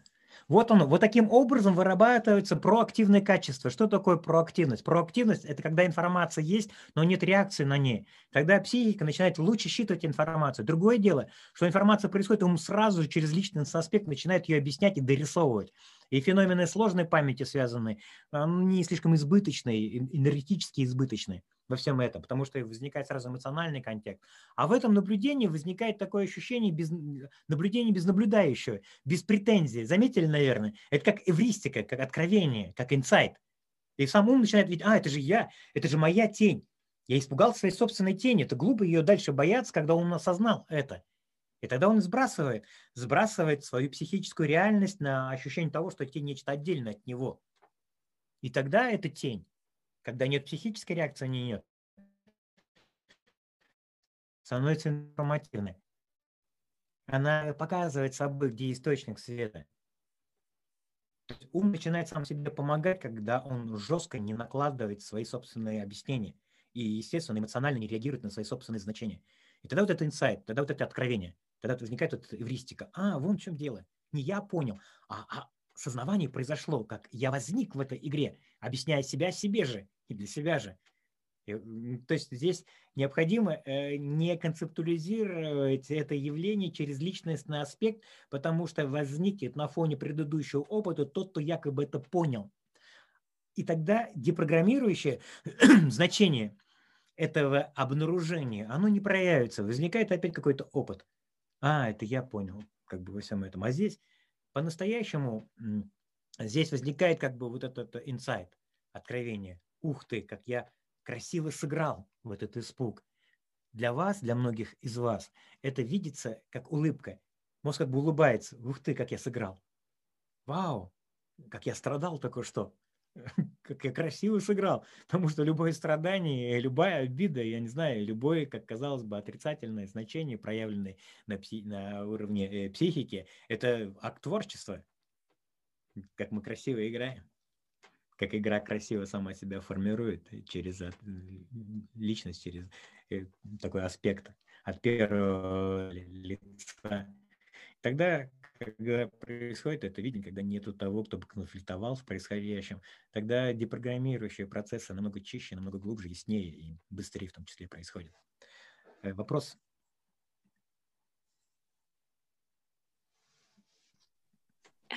Вот оно, вот таким образом вырабатывается проактивное качество. Что такое проактивность? Проактивность – это когда информация есть, но нет реакции на ней. Тогда психика начинает лучше считывать информацию. Другое дело, что информация происходит, ум сразу же через личный аспект начинает ее объяснять и дорисовывать. И феномены сложной памяти связаны, не слишком избыточные, энергетически избыточные во всем этом, потому что возникает сразу эмоциональный контекст. А в этом наблюдении возникает такое ощущение без, наблюдения без наблюдающего, без претензий. Заметили, наверное? Это как эвристика, как откровение, как инсайт. И сам ум начинает видеть, а, это же я, это же моя тень. Я испугался своей собственной тени. Это глупо ее дальше бояться, когда он осознал это. И тогда он сбрасывает, сбрасывает свою психическую реальность на ощущение того, что тень нечто отдельное от него. И тогда эта тень когда нет психической реакции, не нет. Становится информативной. Она показывает собой, где источник света. ум начинает сам себе помогать, когда он жестко не накладывает свои собственные объяснения и, естественно, эмоционально не реагирует на свои собственные значения. И тогда вот это инсайт, тогда вот это откровение, тогда возникает вот эвристика. А, вон в чем дело. Не я понял, а, а сознавание произошло, как я возник в этой игре, объясняя себя себе же и для себя же. То есть здесь необходимо э, не концептуализировать это явление через личностный аспект, потому что возникнет на фоне предыдущего опыта тот, кто якобы это понял. И тогда депрограммирующее <clears throat> значение этого обнаружения, оно не проявится. Возникает опять какой-то опыт. А, это я понял, как бы во всем этом. А здесь по-настоящему здесь возникает как бы вот этот инсайт, откровение. Ух ты, как я красиво сыграл в этот испуг. Для вас, для многих из вас, это видится как улыбка. Мозг как бы улыбается. Ух ты, как я сыграл. Вау, как я страдал только что. <laughs> Как я красиво сыграл. Потому что любое страдание, любая обида, я не знаю, любое, как казалось бы, отрицательное значение, проявленное на, пси- на уровне э, психики, это акт творчества. Как мы красиво играем как игра красиво сама себя формирует через личность, через э, такой аспект от первого лица. Тогда, когда происходит это видение, когда нету того, кто бы конфликтовал в происходящем, тогда депрограммирующие процессы намного чище, намного глубже, яснее и быстрее в том числе происходят. Э, вопрос?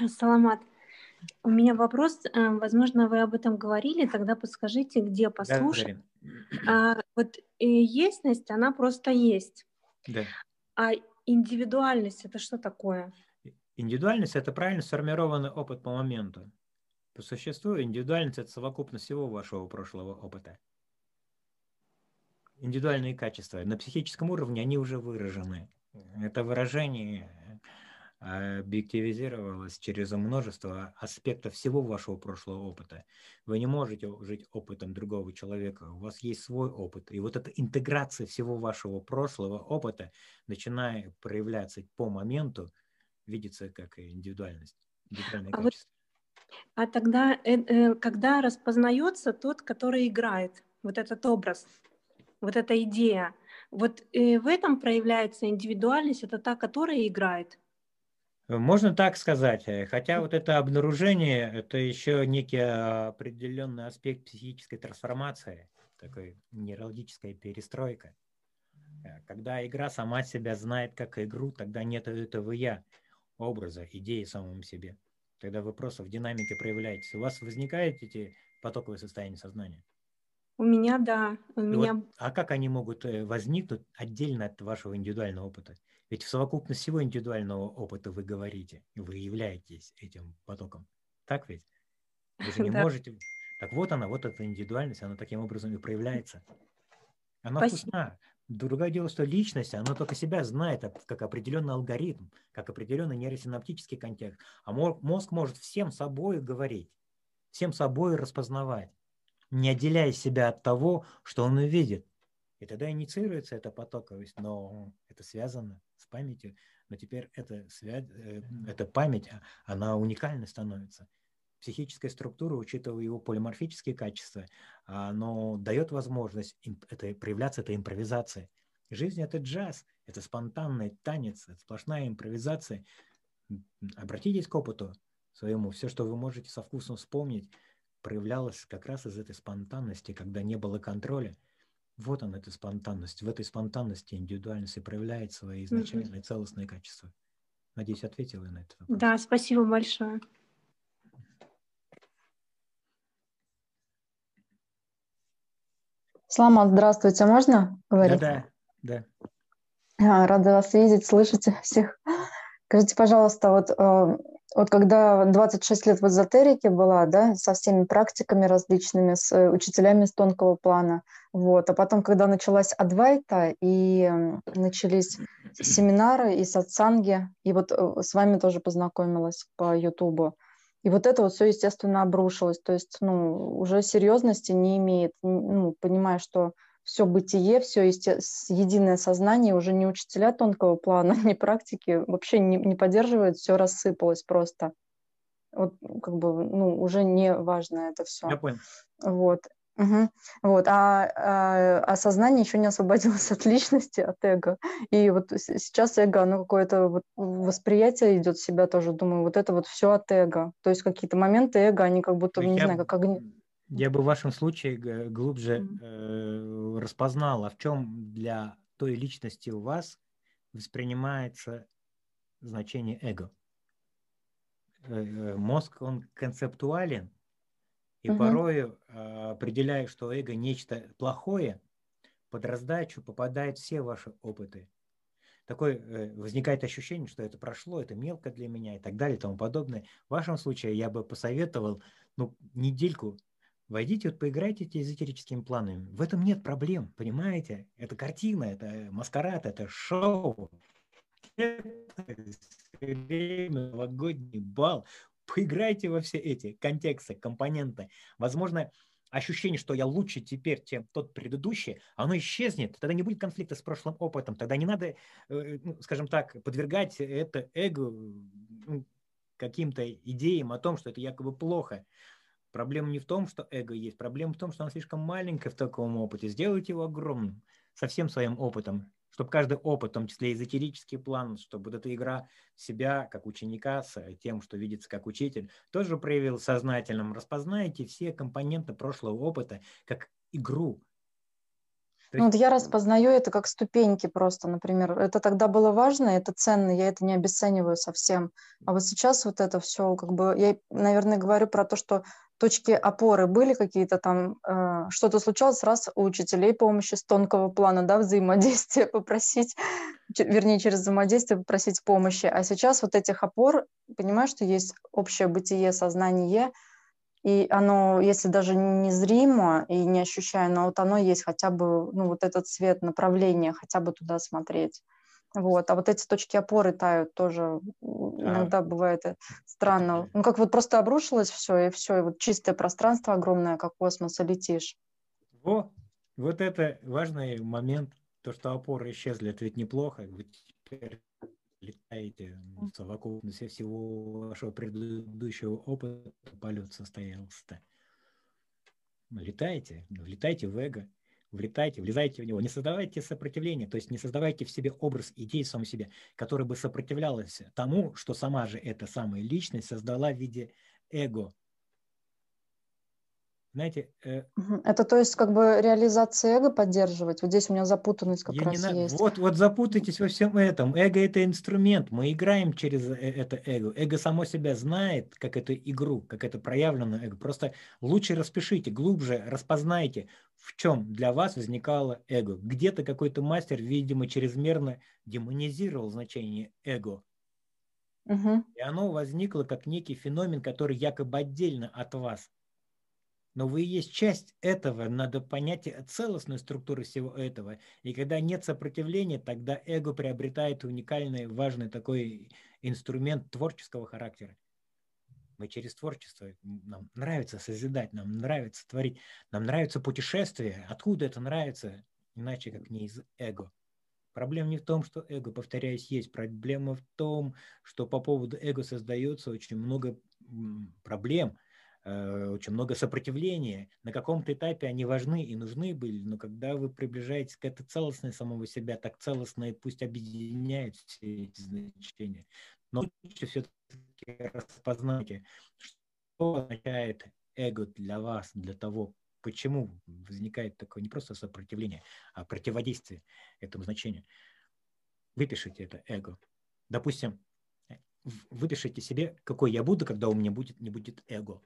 Саламат. У меня вопрос, э, возможно, вы об этом говорили, тогда подскажите, где послушать. Да, а, вот э, естность, она просто есть. Да. А индивидуальность это что такое? Индивидуальность это правильно сформированный опыт по моменту. По существу индивидуальность это совокупность всего вашего прошлого опыта. Индивидуальные качества на психическом уровне они уже выражены. Это выражение объективизировалось через множество аспектов всего вашего прошлого опыта. Вы не можете жить опытом другого человека, у вас есть свой опыт. И вот эта интеграция всего вашего прошлого опыта, начиная проявляться по моменту, видится как индивидуальность, а. Вот, а тогда, э, э, когда распознается тот, который играет, вот этот образ, вот эта идея, вот э, в этом проявляется индивидуальность, это та, которая играет. Можно так сказать, э, хотя вот это обнаружение – это еще некий определенный аспект психической трансформации, такой нейрологическая перестройка. Э, когда игра сама себя знает как игру, тогда нет этого «я», образа, идеи самому себе. Тогда вы просто в динамике проявляетесь. У вас возникают эти потоковые состояния сознания? У меня, да. У меня... Вот, а как они могут э, возникнуть отдельно от вашего индивидуального опыта? Ведь в совокупность всего индивидуального опыта вы говорите, и вы являетесь этим потоком. Так ведь? Вы же не <laughs> да. можете... Так вот она, вот эта индивидуальность, она таким образом и проявляется. Она Спасибо. вкусна. Другое дело, что личность, она только себя знает как определенный алгоритм, как определенный нейросинаптический контекст. А мозг может всем собой говорить, всем собой распознавать, не отделяя себя от того, что он увидит. И тогда инициируется эта потоковость, но это связано с памятью, но теперь эта, связь, э, эта память, а, она уникальной становится. Психическая структура, учитывая его полиморфические качества, но дает возможность это, проявляться этой импровизации. Жизнь – это джаз, это спонтанный танец, это сплошная импровизация. Обратитесь к опыту своему. Все, что вы можете со вкусом вспомнить, проявлялось как раз из этой спонтанности, когда не было контроля – вот она, эта спонтанность. В этой спонтанности индивидуальность и проявляет свои изначальные mm целостные качества. Надеюсь, ответила на это. Вопрос. Да, спасибо большое. Слама, здравствуйте, можно говорить? Да, да, да. Рада вас видеть, слышать всех. Скажите, пожалуйста, вот э, вот когда 26 лет в эзотерике была, да, со всеми практиками различными, с э, учителями с тонкого плана, вот, а потом, когда началась Адвайта и начались семинары и сатсанги, и вот э, с вами тоже познакомилась по Ютубу, и вот это вот все, естественно, обрушилось, то есть, ну, уже серьезности не имеет, ну, понимая, что все бытие, все единое сознание, уже не учителя тонкого плана, <laughs> не практики вообще не, не поддерживают, все рассыпалось просто. Вот как бы, ну, уже не важно это все. Я понял. Вот. Угу. Вот, а, а, а сознание еще не освободилось <laughs> от личности, от эго. И вот сейчас эго, оно какое-то вот восприятие идет себя тоже, думаю, вот это вот все от эго. То есть какие-то моменты эго, они как будто, ну, не знаю, как огни Я бы в вашем случае глубже э, распознал, а в чем для той личности у вас воспринимается значение эго. Э, э, мозг, он концептуален, и угу. порою, э, определяя, что эго нечто плохое, под раздачу попадают все ваши опыты. Такое возникает ощущение, что это прошло, это мелко для меня и так далее и тому подобное. В вашем случае я бы посоветовал ну, недельку Войдите, вот поиграйте эти эзотерическими планами. В этом нет проблем, понимаете? Это картина, это маскарад, это шоу. Это новогодний бал. Поиграйте во все эти контексты, компоненты. Возможно, ощущение, что я лучше теперь, чем тот предыдущий, оно исчезнет. Тогда не будет конфликта с прошлым опытом. Тогда не надо, э, ну, скажем так, подвергать это эго каким-то идеям о том, что это якобы плохо. Проблема не в том, что эго есть, проблема в том, что оно слишком маленькое в таком опыте. Сделайте его огромным, со всем своим опытом, чтобы каждый опыт, в том числе эзотерический план, чтобы вот эта игра себя как ученика с тем, что видится как учитель, тоже проявил сознательным. Распознайте все компоненты прошлого опыта как игру, ну, вот я распознаю это как ступеньки просто, например. Это тогда было важно, это ценно, я это не обесцениваю совсем. А вот сейчас вот это все, как бы, я, наверное, говорю про то, что точки опоры были какие-то там, э, что-то случалось, раз у учителей помощи с тонкого плана, да, взаимодействия <laughs> попросить, вернее, через взаимодействие попросить помощи. А сейчас вот этих опор, понимаешь, что есть общее бытие, сознание, и оно, если даже не зримо и не ощущая, но вот оно есть хотя бы, ну, вот этот цвет, направление, хотя бы туда смотреть. Вот. А вот эти точки опоры тают тоже. Да. Иногда бывает э, странно. Ну, как вот просто обрушилось все, и все, и вот чистое пространство огромное, как космос, и летишь. Во, вот это важный момент, то, что опоры исчезли, это ведь неплохо. Вы теперь летаете в совокупности всего вашего предыдущего опыта, полет состоялся-то. Летаете, влетайте в эго влетайте, влезайте в него, не создавайте сопротивление, то есть не создавайте в себе образ идеи самого себе, который бы сопротивлялся тому, что сама же эта самая личность создала в виде эго, знаете... Э, это то есть как бы реализация эго поддерживать? Вот здесь у меня запутанность как раз не есть. Вот, вот запутайтесь во всем этом. Эго – это инструмент. Мы играем через э, это эго. Эго само себя знает, как эту игру, как это проявлено эго. Просто лучше распишите, глубже распознайте, в чем для вас возникало эго. Где-то какой-то мастер, видимо, чрезмерно демонизировал значение эго. Угу. И оно возникло как некий феномен, который якобы отдельно от вас – но вы и есть часть этого, надо понять целостную структуру всего этого. И когда нет сопротивления, тогда эго приобретает уникальный, важный такой инструмент творческого характера. Мы через творчество, нам нравится созидать, нам нравится творить, нам нравится путешествие. Откуда это нравится? Иначе как не из эго. Проблема не в том, что эго, повторяюсь, есть. Проблема в том, что по поводу эго создается очень много проблем – очень много сопротивления. На каком-то этапе они важны и нужны были, но когда вы приближаетесь к этой целостной самого себя, так целостно и пусть объединяет все эти значения. Но лучше все-таки распознайте, что означает эго для вас, для того, почему возникает такое не просто сопротивление, а противодействие этому значению. Выпишите это эго. Допустим, выпишите себе, какой я буду, когда у меня будет, не будет эго.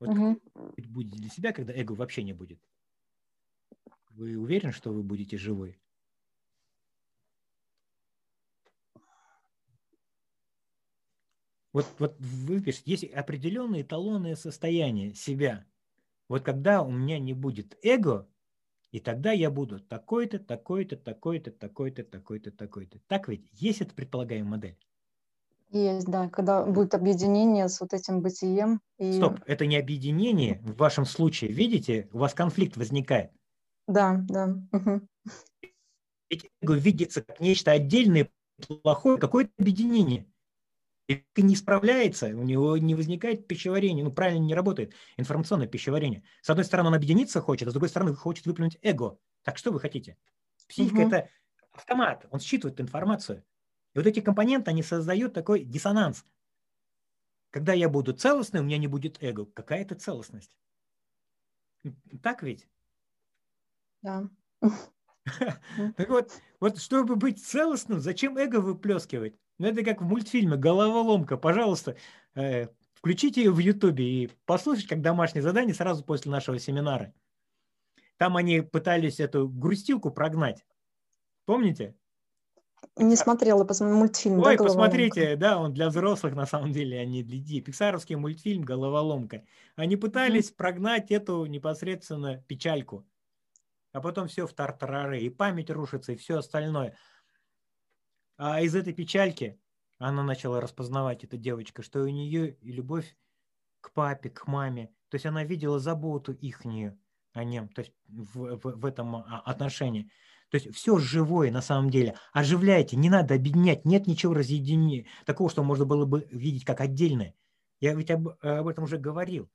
Вот угу. будете для себя, когда эго вообще не будет? Вы уверены, что вы будете живой? Вот, вот вы пишете, есть определенные эталонные состояния себя. Вот когда у меня не будет эго, и тогда я буду такой-то, такой-то, такой-то, такой-то, такой-то, такой-то. Так ведь есть эта предполагаемая модель? Есть, да, когда будет объединение с вот этим бытием. И... Стоп, это не объединение в вашем случае. Видите, у вас конфликт возникает. Да, да. Угу. Ведь эго видится как нечто отдельное, плохое, какое-то объединение. И не справляется, у него не возникает пищеварение, ну правильно не работает информационное пищеварение. С одной стороны он объединиться хочет, а с другой стороны хочет выплюнуть эго. Так что вы хотите? Психика угу. это автомат, он считывает информацию. И вот эти компоненты, они создают такой диссонанс. Когда я буду целостный, у меня не будет эго. Какая это целостность? Так ведь? Да. <laughs> Так вот, вот чтобы быть целостным, зачем эго выплескивать? Ну, это как в мультфильме «Головоломка». Пожалуйста, э, включите ее в Ютубе и послушайте как домашнее задание сразу после нашего семинара. Там они пытались эту грустилку прогнать. Помните? Не смотрела мультфильм. Ой, да, посмотрите, да, он для взрослых на самом деле, а не для детей. Пиксаровский мультфильм «Головоломка». Они пытались mm-hmm. прогнать эту непосредственно печальку а потом все в тартарары, и память рушится, и все остальное. А из этой печальки она начала распознавать, эта девочка, что у нее и любовь к папе, к маме. То есть она видела заботу ихнюю о нем, то есть в, в, в этом а, отношении. То есть все живое на самом деле. Оживляйте, не надо объединять, нет ничего разъединения, такого, что можно было бы видеть как отдельное. Я ведь об, об этом уже говорил.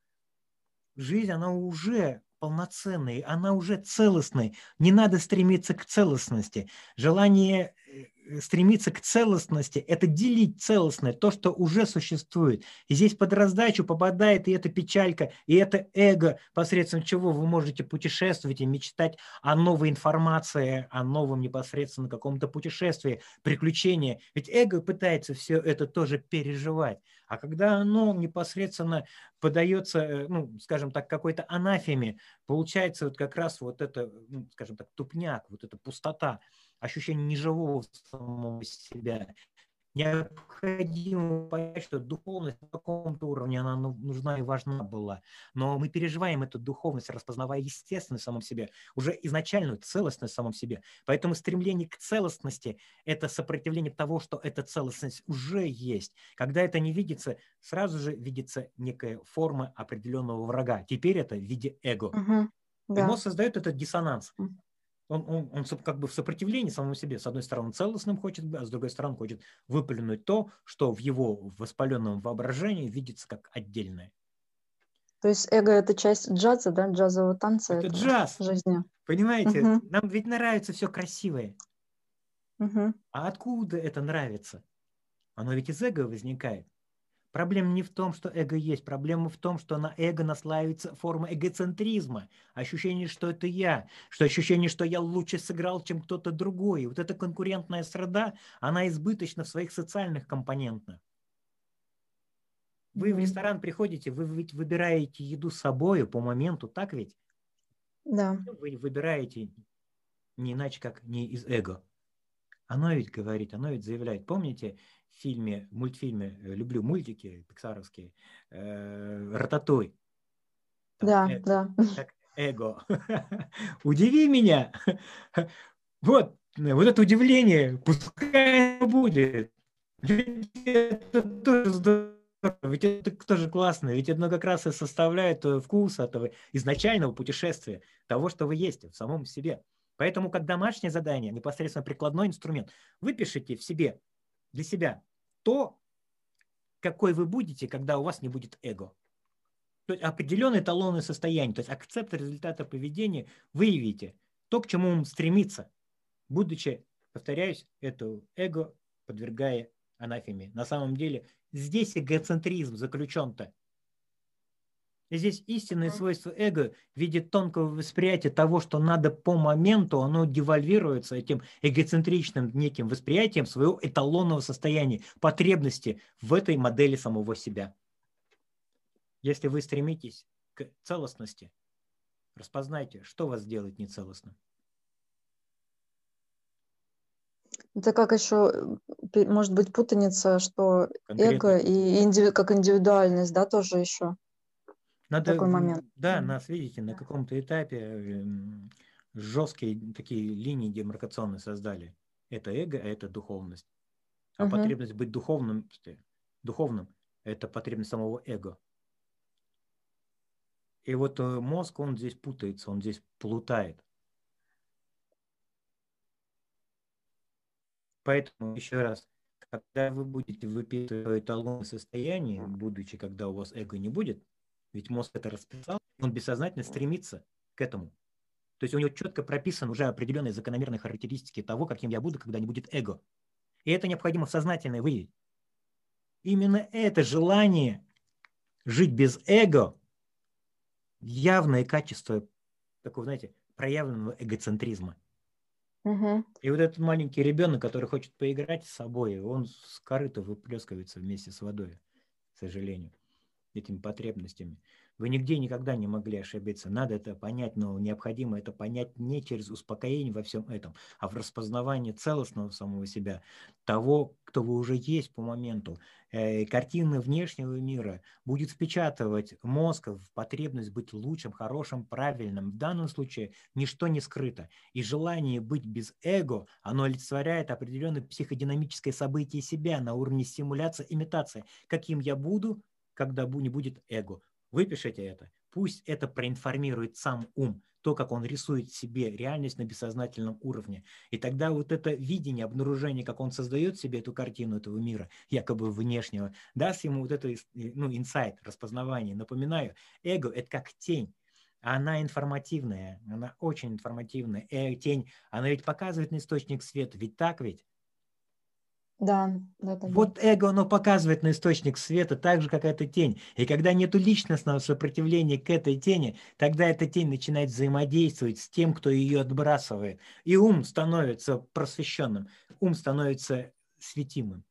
Жизнь, она уже полноценной, она уже целостной. Не надо стремиться к целостности. Желание э, стремиться к целостности – это делить целостное, то, что уже существует. И здесь под раздачу попадает и эта печалька, и это эго, посредством чего вы можете путешествовать и мечтать о новой информации, о новом непосредственно каком-то путешествии, приключении. Ведь эго пытается все это тоже переживать. А когда оно непосредственно подается, э, ну, скажем так, какой-то анафеме, получается вот как раз вот это, ну, скажем так, тупняк, вот эта пустота, ощущение неживого самого себя необходимо понять, что духовность на каком-то уровне она ну, нужна и важна была. Но мы переживаем эту духовность, распознавая естественность в самом себе, уже изначальную целостность в самом себе. Поэтому стремление к целостности – это сопротивление того, что эта целостность уже есть. Когда это не видится, сразу же видится некая форма определенного врага. Теперь это в виде эго. Угу, да. И мозг создает этот диссонанс он, он, он как бы в сопротивлении самому себе. С одной стороны, целостным хочет быть, а с другой стороны, хочет выплюнуть то, что в его воспаленном воображении видится как отдельное. То есть эго – это часть джаза, да, джазового танца? Это джаз. Жизни. Понимаете? Угу. Нам ведь нравится все красивое. Угу. А откуда это нравится? Оно ведь из эго возникает. Проблема не в том, что эго есть, проблема в том, что на эго наслаивается форма эгоцентризма, ощущение, что это я, что ощущение, что я лучше сыграл, чем кто-то другой. И вот эта конкурентная среда, она избыточна в своих социальных компонентах. Вы в ресторан приходите, вы ведь выбираете еду с собой по моменту, так ведь? Да. Вы выбираете не иначе, как не из эго. Оно ведь говорит, оно ведь заявляет. Помните, фильме, мультфильме, э, люблю мультики пиксаровские, э, «Рататуй». Да, эго, да. Так, эго. <laughs> Удиви меня. <laughs> Вот, вот это удивление, пускай будет. Ведь это тоже здорово. Ведь это тоже классно, ведь это как раз и составляет э, вкус этого изначального путешествия, того, что вы есть в самом себе. Поэтому как домашнее задание, непосредственно прикладной инструмент, вы пишите в себе для себя то, какой вы будете, когда у вас не будет эго. То есть определенные эталонные состояния, то есть акцепт результата поведения выявите, то, к чему он стремится, будучи, повторяюсь, это эго подвергая анафеме. На самом деле здесь эгоцентризм заключен-то здесь истинное свойство эго в виде тонкого восприятия того, что надо по моменту, оно девальвируется этим эгоцентричным неким восприятием своего эталонного состояния, потребности в этой модели самого себя. Если вы стремитесь к целостности, распознайте, что вас делает нецелостным. Это как еще, может быть, путаница, что Конкретно. эго и инди, как индивидуальность, да, тоже еще. Надо, такой момент. Да, нас, видите, на каком-то этапе эм, жесткие такие линии демаркационные создали. Это эго, а это духовность. А угу. потребность быть духовным, духовным – это потребность самого эго. И вот э, мозг, он здесь путается, он здесь плутает. Поэтому еще раз, когда вы будете выпитывать эталонное состояние, будучи, когда у вас эго не будет – ведь мозг это расписал, он бессознательно стремится к этому. То есть у него четко прописаны уже определенные закономерные характеристики того, каким я буду, когда не будет эго. И это необходимо сознательно выявить. Именно это желание жить без эго явное качество такого, знаете, проявленного эгоцентризма. Угу. И вот этот маленький ребенок, который хочет поиграть с собой, он с корыта выплескивается вместе с водой, к сожалению, этими потребностями. Вы нигде никогда не могли ошибиться. Надо это понять, но необходимо это понять не через успокоение во всем этом, а в распознавании целостного самого себя, того, кто вы уже есть по моменту. Э, картины внешнего мира будет впечатывать мозг в потребность быть лучшим, хорошим, правильным. В данном случае ничто не скрыто. И желание быть без эго, оно олицетворяет определенное психодинамическое событие себя на уровне стимуляции, имитации. Каким я буду, когда не будет эго. Выпишите это. Пусть это проинформирует сам ум, то, как он рисует себе реальность на бессознательном уровне. И тогда вот это видение, обнаружение, как он создает себе эту картину этого мира, якобы внешнего, даст ему вот это ну, инсайт, распознавание. Напоминаю, эго – это как тень. Она информативная, она очень информативная. Э, тень, она ведь показывает на источник света, ведь так ведь? Да, да, да. Вот эго, оно показывает на источник света так же, как эта тень. И когда нет личностного сопротивления к этой тени, тогда эта тень начинает взаимодействовать с тем, кто ее отбрасывает. И ум становится просвещенным, ум становится светимым.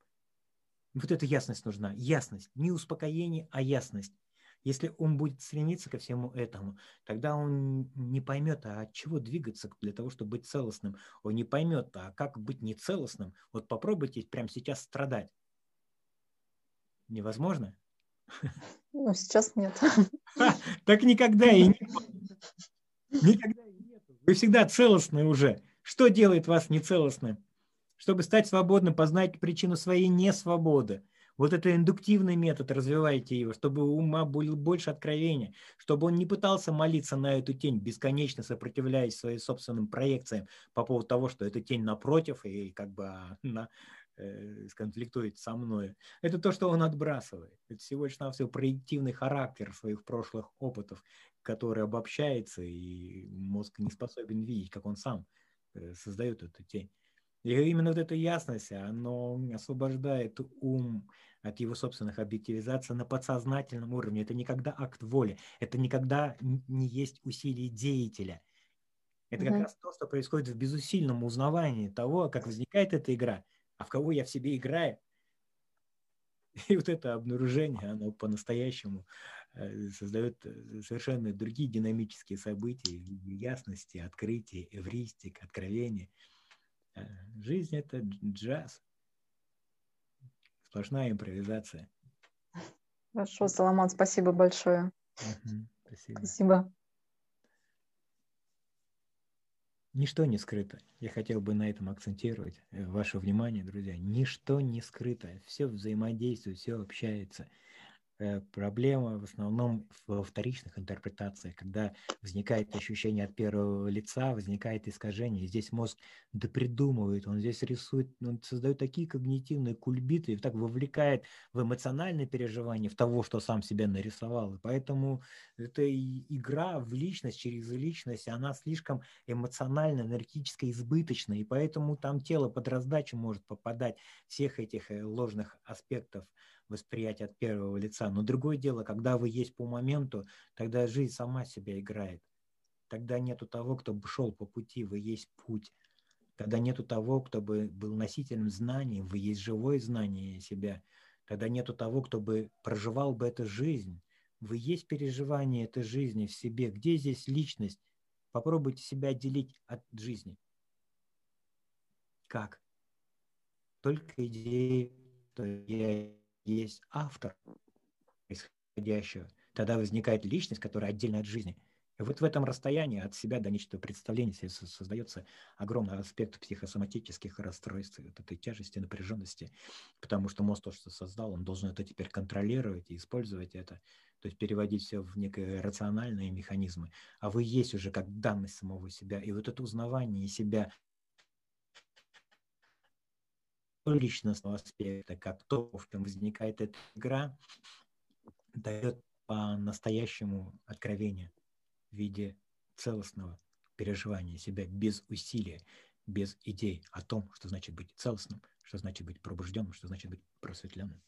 Вот эта ясность нужна. Ясность. Не успокоение, а ясность. Если он будет стремиться ко всему этому, тогда он не поймет, а от чего двигаться для того, чтобы быть целостным. Он не поймет, а как быть нецелостным. Вот попробуйте прямо сейчас страдать. Невозможно? Ну, сейчас нет. <laughs> Так никогда и не Никогда и нет. Вы всегда целостны уже. Что делает вас нецелостным? Чтобы стать свободным, познать причину своей несвободы. Вот это индуктивный метод, развивайте его, чтобы у ума было больше откровения, чтобы он не пытался молиться на эту тень, бесконечно сопротивляясь своим собственным проекциям по поводу того, что эта тень напротив и как бы она э, сконфликтует со мной. Это то, что он отбрасывает. Это всего лишь навсего проективный характер своих прошлых опытов, который обобщается, и мозг не способен видеть, как он сам э, создает эту тень. И именно вот эта ясность, оно освобождает ум от его собственных объективизаций на подсознательном уровне. Это никогда акт воли, это никогда не есть усилие деятеля. Это как раз то, что происходит в безусильном узнавании того, как возникает эта игра, а в кого я в себе играю. <laughs> И вот это обнаружение, оно по-настоящему э, создает э, совершенно другие динамические события, ясности, открытия, эвристик, откровения – жизнь – это джаз. Сплошная импровизация. Хорошо, Соломон, спасибо большое. Угу, спасибо. Спасибо. Ничто не скрыто. Я хотел бы на этом акцентировать э, ваше внимание, друзья. Ничто не скрыто. Все взаимодействует, все общается – Э, проблема в основном во вторичных интерпретациях, когда возникает ощущение от первого лица, возникает искажение. Здесь мозг допридумывает, он здесь рисует, он создает такие когнитивные кульбиты и так вовлекает в эмоциональное переживание, в того, что сам себя нарисовал. И поэтому эта игра в личность через личность, она слишком эмоционально, энергетически избыточна, и поэтому там тело под раздачу может попадать всех этих э, ложных аспектов восприятие от первого лица. Но другое дело, когда вы есть по моменту, тогда жизнь сама себя играет. Тогда нету того, кто бы шел по пути, вы есть путь. Тогда нету того, кто бы был носителем знаний, вы есть живое знание себя. Тогда нету того, кто бы проживал бы эту жизнь. Вы есть переживание этой жизни в себе. Где здесь личность? Попробуйте себя отделить от жизни. Как? Только идея, что я есть автор происходящего, тогда возникает личность, которая отдельно от жизни. И вот в этом расстоянии от себя до нечто представления создается огромный аспект психосоматических расстройств, вот этой тяжести, напряженности, потому что мозг то, что создал, он должен это теперь контролировать и использовать это, то есть переводить все в некие рациональные механизмы. А вы есть уже как данность самого себя. И вот это узнавание себя личностного аспекта, как то, в чем возникает эта игра, дает по-настоящему откровение в виде целостного переживания себя без усилия, без идей о том, что значит быть целостным, что значит быть пробужденным, что значит быть просветленным.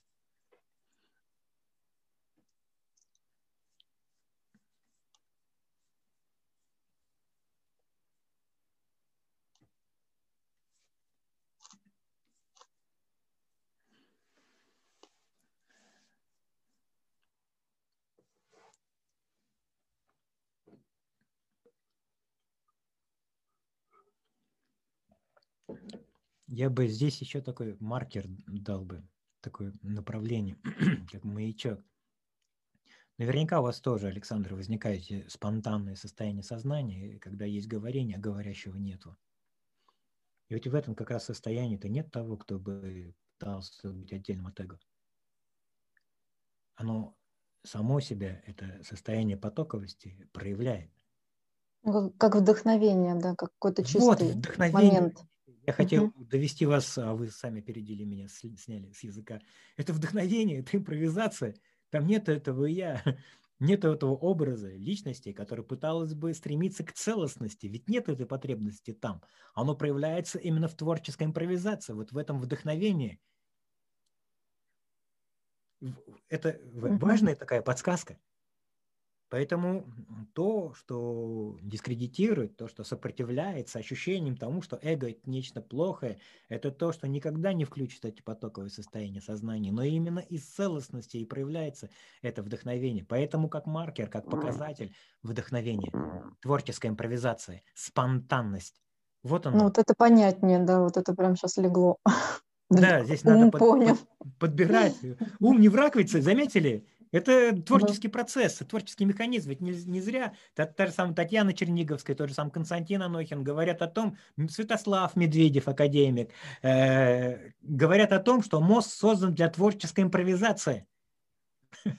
Я бы здесь еще такой маркер дал бы, такое направление, <clears throat> как маячок. Наверняка у вас тоже, Александр, возникает спонтанное состояние сознания, когда есть говорение, а говорящего нету. И ведь в этом как раз состоянии-то нет того, кто бы пытался быть отдельным от эго. Оно само себя, это состояние потоковости, проявляет. Как вдохновение, да, как какой-то чистый вот, вдохновение. момент. Я хотел угу. довести вас, а вы сами опередили меня, сняли с языка. Это вдохновение, <laughs> это импровизация – там нет этого я, <laughs> нет этого образа личности, который пыталась бы стремиться к целостности. Ведь нет этой потребности там. Оно проявляется именно в творческой импровизации, вот в этом вдохновении. Это важная такая подсказка. Поэтому то, что дискредитирует, то, что сопротивляется ощущением тому, что эго – это нечто плохое, это то, что никогда не включит эти потоковые состояния сознания, но именно из целостности и проявляется это вдохновение. Поэтому как маркер, как показатель вдохновения, творческая импровизация, спонтанность. Вот оно. Ну вот это понятнее, да, вот это прям сейчас легло. <laughs> Да, здесь надо под, под, подбирать. Ум не враг ведь, заметили? Это творческий процесс, творческий механизм. Ведь не, не зря та, та же самая Татьяна Черниговская, тот же сам Константин Анохин говорят о том, Святослав Медведев, академик, э, говорят о том, что мозг создан для творческой импровизации. <laughs>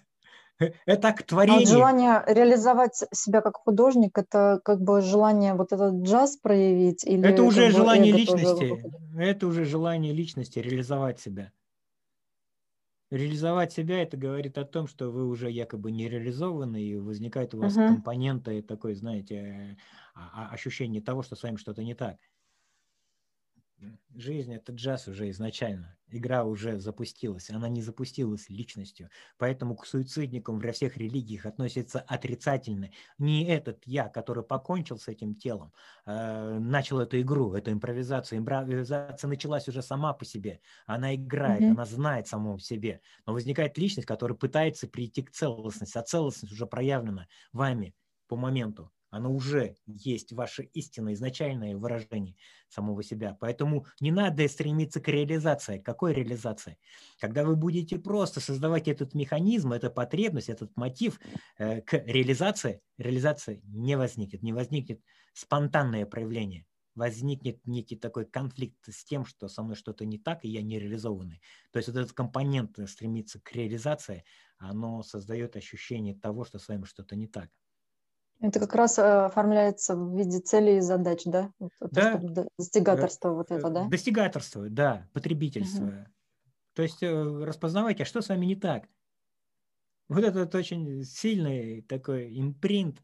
Это к творению. А желание реализовать себя как художник, это как бы желание вот этот джаз проявить? Или это уже желание личности. Это уже желание личности реализовать себя. Реализовать себя это говорит о том, что вы уже якобы не реализованы, и возникает у вас uh-huh. компоненты такой, знаете, а, а, ощущение того, что с вами что-то не так. Жизнь – это джаз уже изначально. Игра уже запустилась. Она не запустилась личностью. Поэтому к суицидникам во всех религиях относятся отрицательно. Не этот я, который покончил с этим телом, э, начал эту игру, эту импровизацию. Импровизация началась уже сама по себе. Она играет, mm-hmm. она знает саму в себе. Но возникает личность, которая пытается прийти к целостности. А целостность уже проявлена вами по моменту оно уже есть ваше истинное изначальное выражение самого себя. Поэтому не надо стремиться к реализации. Какой реализации? Когда вы будете просто создавать этот механизм, эту потребность, этот мотив э, к реализации, реализация не возникнет, не возникнет спонтанное проявление возникнет некий такой конфликт с тем, что со мной что-то не так, и я не реализованный. То есть вот этот компонент стремится к реализации, оно создает ощущение того, что с вами что-то не так. Это как раз э, оформляется в виде целей и задач, да? да. Достигаторство вот это, да? Достигаторство, да, потребительство. Угу. То есть э, распознавайте, а что с вами не так. Вот это очень сильный такой импринт,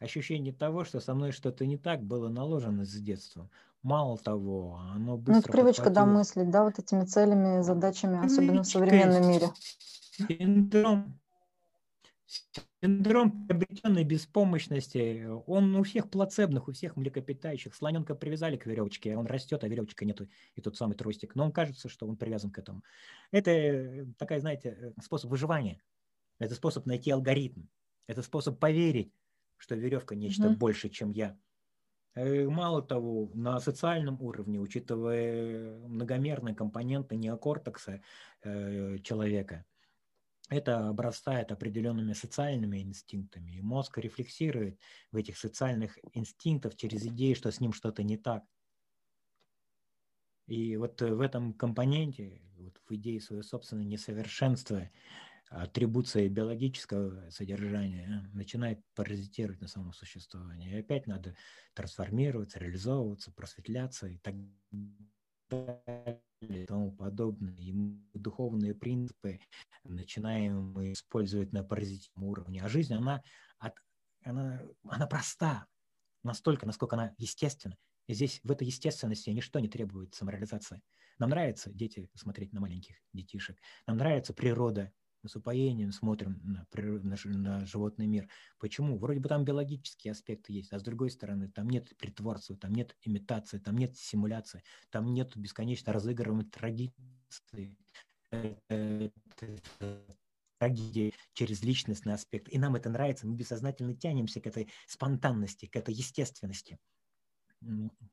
ощущение того, что со мной что-то не так, было наложено с детства. Мало того, оно быстро... Ну, это привычка, да, мыслить, да, вот этими целями, задачами, особенно в современном мире. Синдром Синдром приобретенной беспомощности, он у всех плацебных, у всех млекопитающих. Слоненка привязали к веревочке, он растет, а веревочка нету, и тот самый тростик. Но он кажется, что он привязан к этому. Это э, такая, знаете, э, способ выживания. Это способ найти алгоритм. Это способ поверить, что веревка нечто mm-hmm. больше, чем я. Э, мало того, на социальном уровне, учитывая многомерные компоненты неокортекса э, человека, это обрастает определенными социальными инстинктами. И мозг рефлексирует в этих социальных инстинктах через идею, что с ним что-то не так. И вот в этом компоненте, вот в идее своего собственного несовершенства, атрибуция биологического содержания начинает паразитировать на самом существовании. И опять надо трансформироваться, реализовываться, просветляться и так далее и тому подобное. И духовные принципы начинаем мы использовать на паразитивном уровне. А жизнь, она, от, она, она проста настолько, насколько она естественна. И здесь в этой естественности ничто не требует самореализации. Нам нравится дети смотреть на маленьких детишек. Нам нравится природа, с упоением смотрим на, на, на животный мир. Почему? Вроде бы там биологические аспекты есть, а с другой стороны, там нет притворства, там нет имитации, там нет симуляции, там нет бесконечно разыгрываемой традиции, трагедии через личностный аспект. И нам это нравится, мы бессознательно тянемся к этой спонтанности, к этой естественности.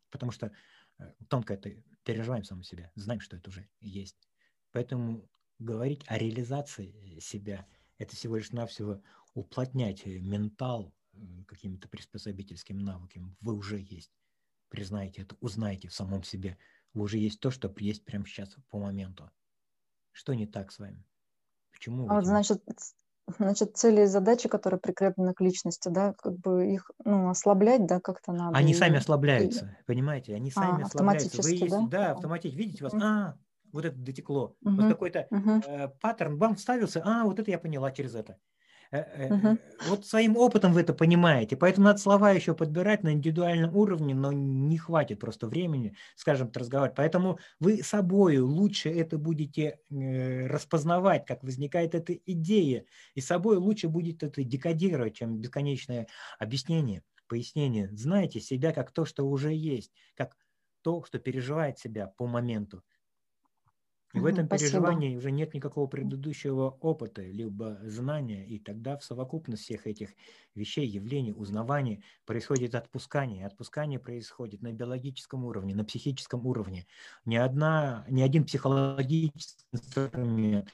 Потому что э, тонко это переживаем саму себя, знаем, что это уже есть. Поэтому говорить о реализации себя – это всего лишь навсего уплотнять ментал какими-то приспособительскими навыками. Вы уже есть. Признайте это, узнайте в самом себе. Вы уже есть то, что есть прямо сейчас по моменту. Что не так с вами? Почему? А вот, значит, значит, цели и задачи, которые прикреплены к личности, да, как бы их ну, ослаблять, да, как-то надо. Они и... сами ослабляются, и... понимаете? Они сами а, ослабляются. Вы есть, да? да, автоматически. Видите, вас, а, вот это дотекло. Угу. Вот какой-то угу. э, паттерн вам вставился, а, вот это я поняла через это. Угу. Вот своим опытом вы это понимаете, поэтому надо слова еще подбирать на индивидуальном уровне, но не хватит просто времени, скажем, разговаривать. Поэтому вы собой лучше это будете распознавать, как возникает эта идея, и собой лучше будет это декодировать, чем бесконечное объяснение, пояснение. Знаете себя как то, что уже есть, как то, что переживает себя по моменту. И в этом Спасибо. переживании уже нет никакого предыдущего опыта, либо знания, и тогда в совокупность всех этих вещей, явлений, узнаваний происходит отпускание. Отпускание происходит на биологическом уровне, на психическом уровне. Ни, одна, ни один психологический инструмент,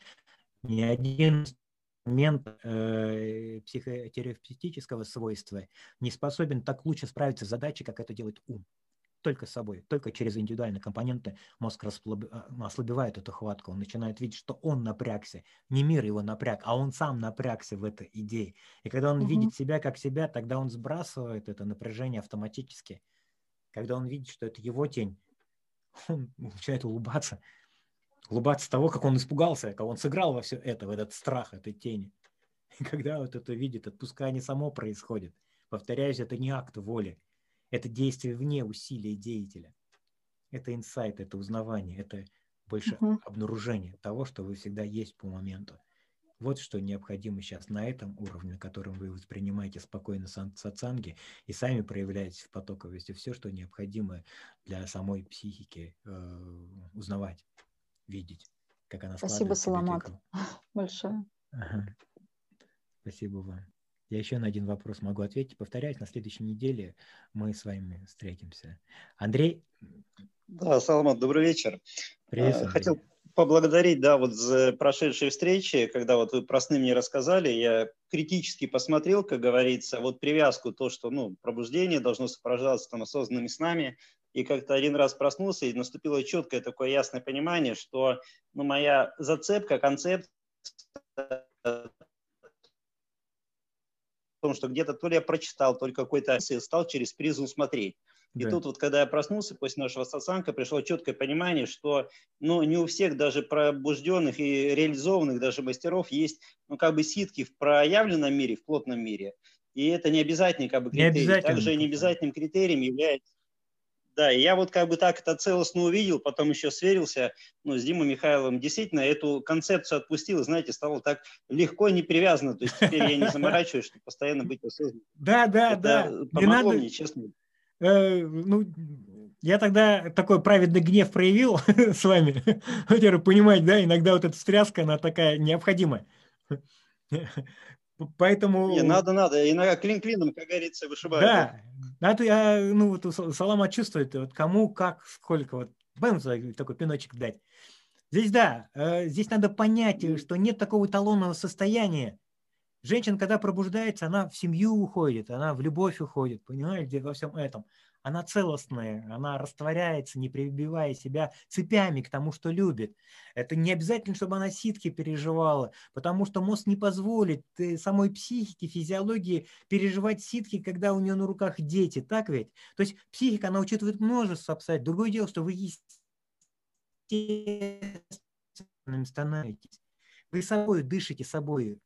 ни один инструмент э, психотерапевтического свойства не способен так лучше справиться с задачей, как это делает ум только собой, только через индивидуальные компоненты мозг а, ослабевает эту хватку, он начинает видеть, что он напрягся, не мир его напряг, а он сам напрягся в этой идее. И когда он угу. видит себя как себя, тогда он сбрасывает это напряжение автоматически. Когда он видит, что это его тень, <laughs> он начинает улыбаться. Улыбаться того, как он испугался, как он сыграл во все это, в этот страх этой тени. <laughs> И когда вот это видит, отпускание само происходит. Повторяюсь, это не акт воли, это действие вне усилия деятеля. Это инсайт, это узнавание, это больше uh-huh. обнаружение того, что вы всегда есть по моменту. Вот что необходимо сейчас на этом уровне, на котором вы воспринимаете спокойно сатсанги и сами проявляете в потоковости все, что необходимо для самой психики э, узнавать, видеть, как она Спасибо, Саламат, <laughs> большое. Ага. Спасибо вам. Я еще на один вопрос могу ответить. Повторяюсь, на следующей неделе мы с вами встретимся. Андрей? Да, Саламат, добрый вечер. Привет, Андрей. Хотел поблагодарить, да, вот за прошедшие встречи, когда вот вы про сны мне рассказали, я критически посмотрел, как говорится, вот привязку, то, что, ну, пробуждение должно сопровождаться там осознанными снами, и как-то один раз проснулся, и наступило четкое такое ясное понимание, что, ну, моя зацепка, концепция том, что где-то то ли я прочитал, то ли какой-то стал через призму смотреть. И да. тут вот, когда я проснулся после нашего сатсанга, пришло четкое понимание, что ну, не у всех даже пробужденных и реализованных даже мастеров есть ну, как бы ситки в проявленном мире, в плотном мире. И это не обязательный как бы, критерий. Не обязательно. Также не обязательным критерием является да, и я вот как бы так это целостно увидел, потом еще сверился ну, с Димой Михайловым. Действительно, эту концепцию отпустил, и, знаете, стало так легко, не привязано. То есть теперь я не <laughs> заморачиваюсь, чтобы постоянно быть осознанным. Да, да, это да. Помогло надо... мне, честно. Э, ну, я тогда такой праведный гнев проявил <laughs> с вами. <laughs> Во-первых, понимать, да, иногда вот эта встряска, она такая необходимая. Поэтому... Не, надо, надо. Иногда клин клином, как говорится, вышибают. Да, надо, я, ну, вот Салама чувствует, вот кому, как, сколько, вот, бэм, такой пиночек дать. Здесь, да, э, здесь надо понять, что нет такого эталонного состояния. Женщина, когда пробуждается, она в семью уходит, она в любовь уходит, понимаете, во всем этом она целостная, она растворяется, не прибивая себя цепями к тому, что любит. Это не обязательно, чтобы она ситки переживала, потому что мозг не позволит э, самой психике, физиологии переживать ситки, когда у нее на руках дети, так ведь? То есть психика, она учитывает множество обстоятельств. Другое дело, что вы естественным становитесь. Вы собой дышите собой,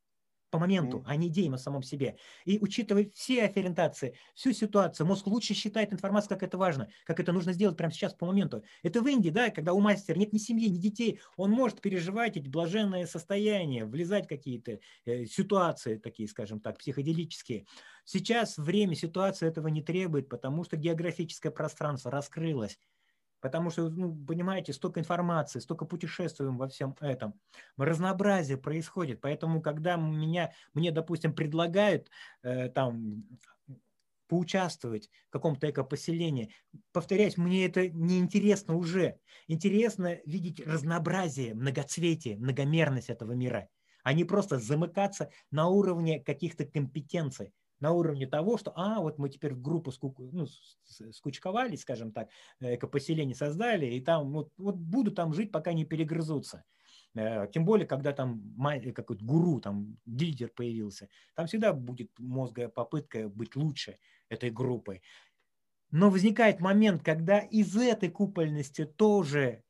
по моменту, mm. а не идеям о самом себе. И учитывая все ориентации, всю ситуацию, мозг лучше считает информацию, как это важно, как это нужно сделать прямо сейчас, по моменту. Это в Индии, да, когда у мастера нет ни семьи, ни детей, он может переживать эти блаженные состояния, влезать в какие-то э, ситуации, такие, скажем так, психоделические. Сейчас время, ситуация этого не требует, потому что географическое пространство раскрылось. Потому что, ну, понимаете, столько информации, столько путешествуем во всем этом. Разнообразие происходит. Поэтому, когда меня, мне, допустим, предлагают э, там поучаствовать в каком-то экопоселении. Повторяюсь, мне это не интересно уже. Интересно видеть разнообразие, многоцветие, многомерность этого мира, а не просто замыкаться на уровне каких-то компетенций на уровне того, что, а, вот мы теперь в группу скуку, ну, скучковали, скажем так, экопоселение создали, и там вот, вот буду там жить, пока не перегрызутся. Э, тем более, когда там какой-то гуру, там лидер появился, там всегда будет мозговая попытка быть лучше этой группой. Но возникает момент, когда из этой купольности тоже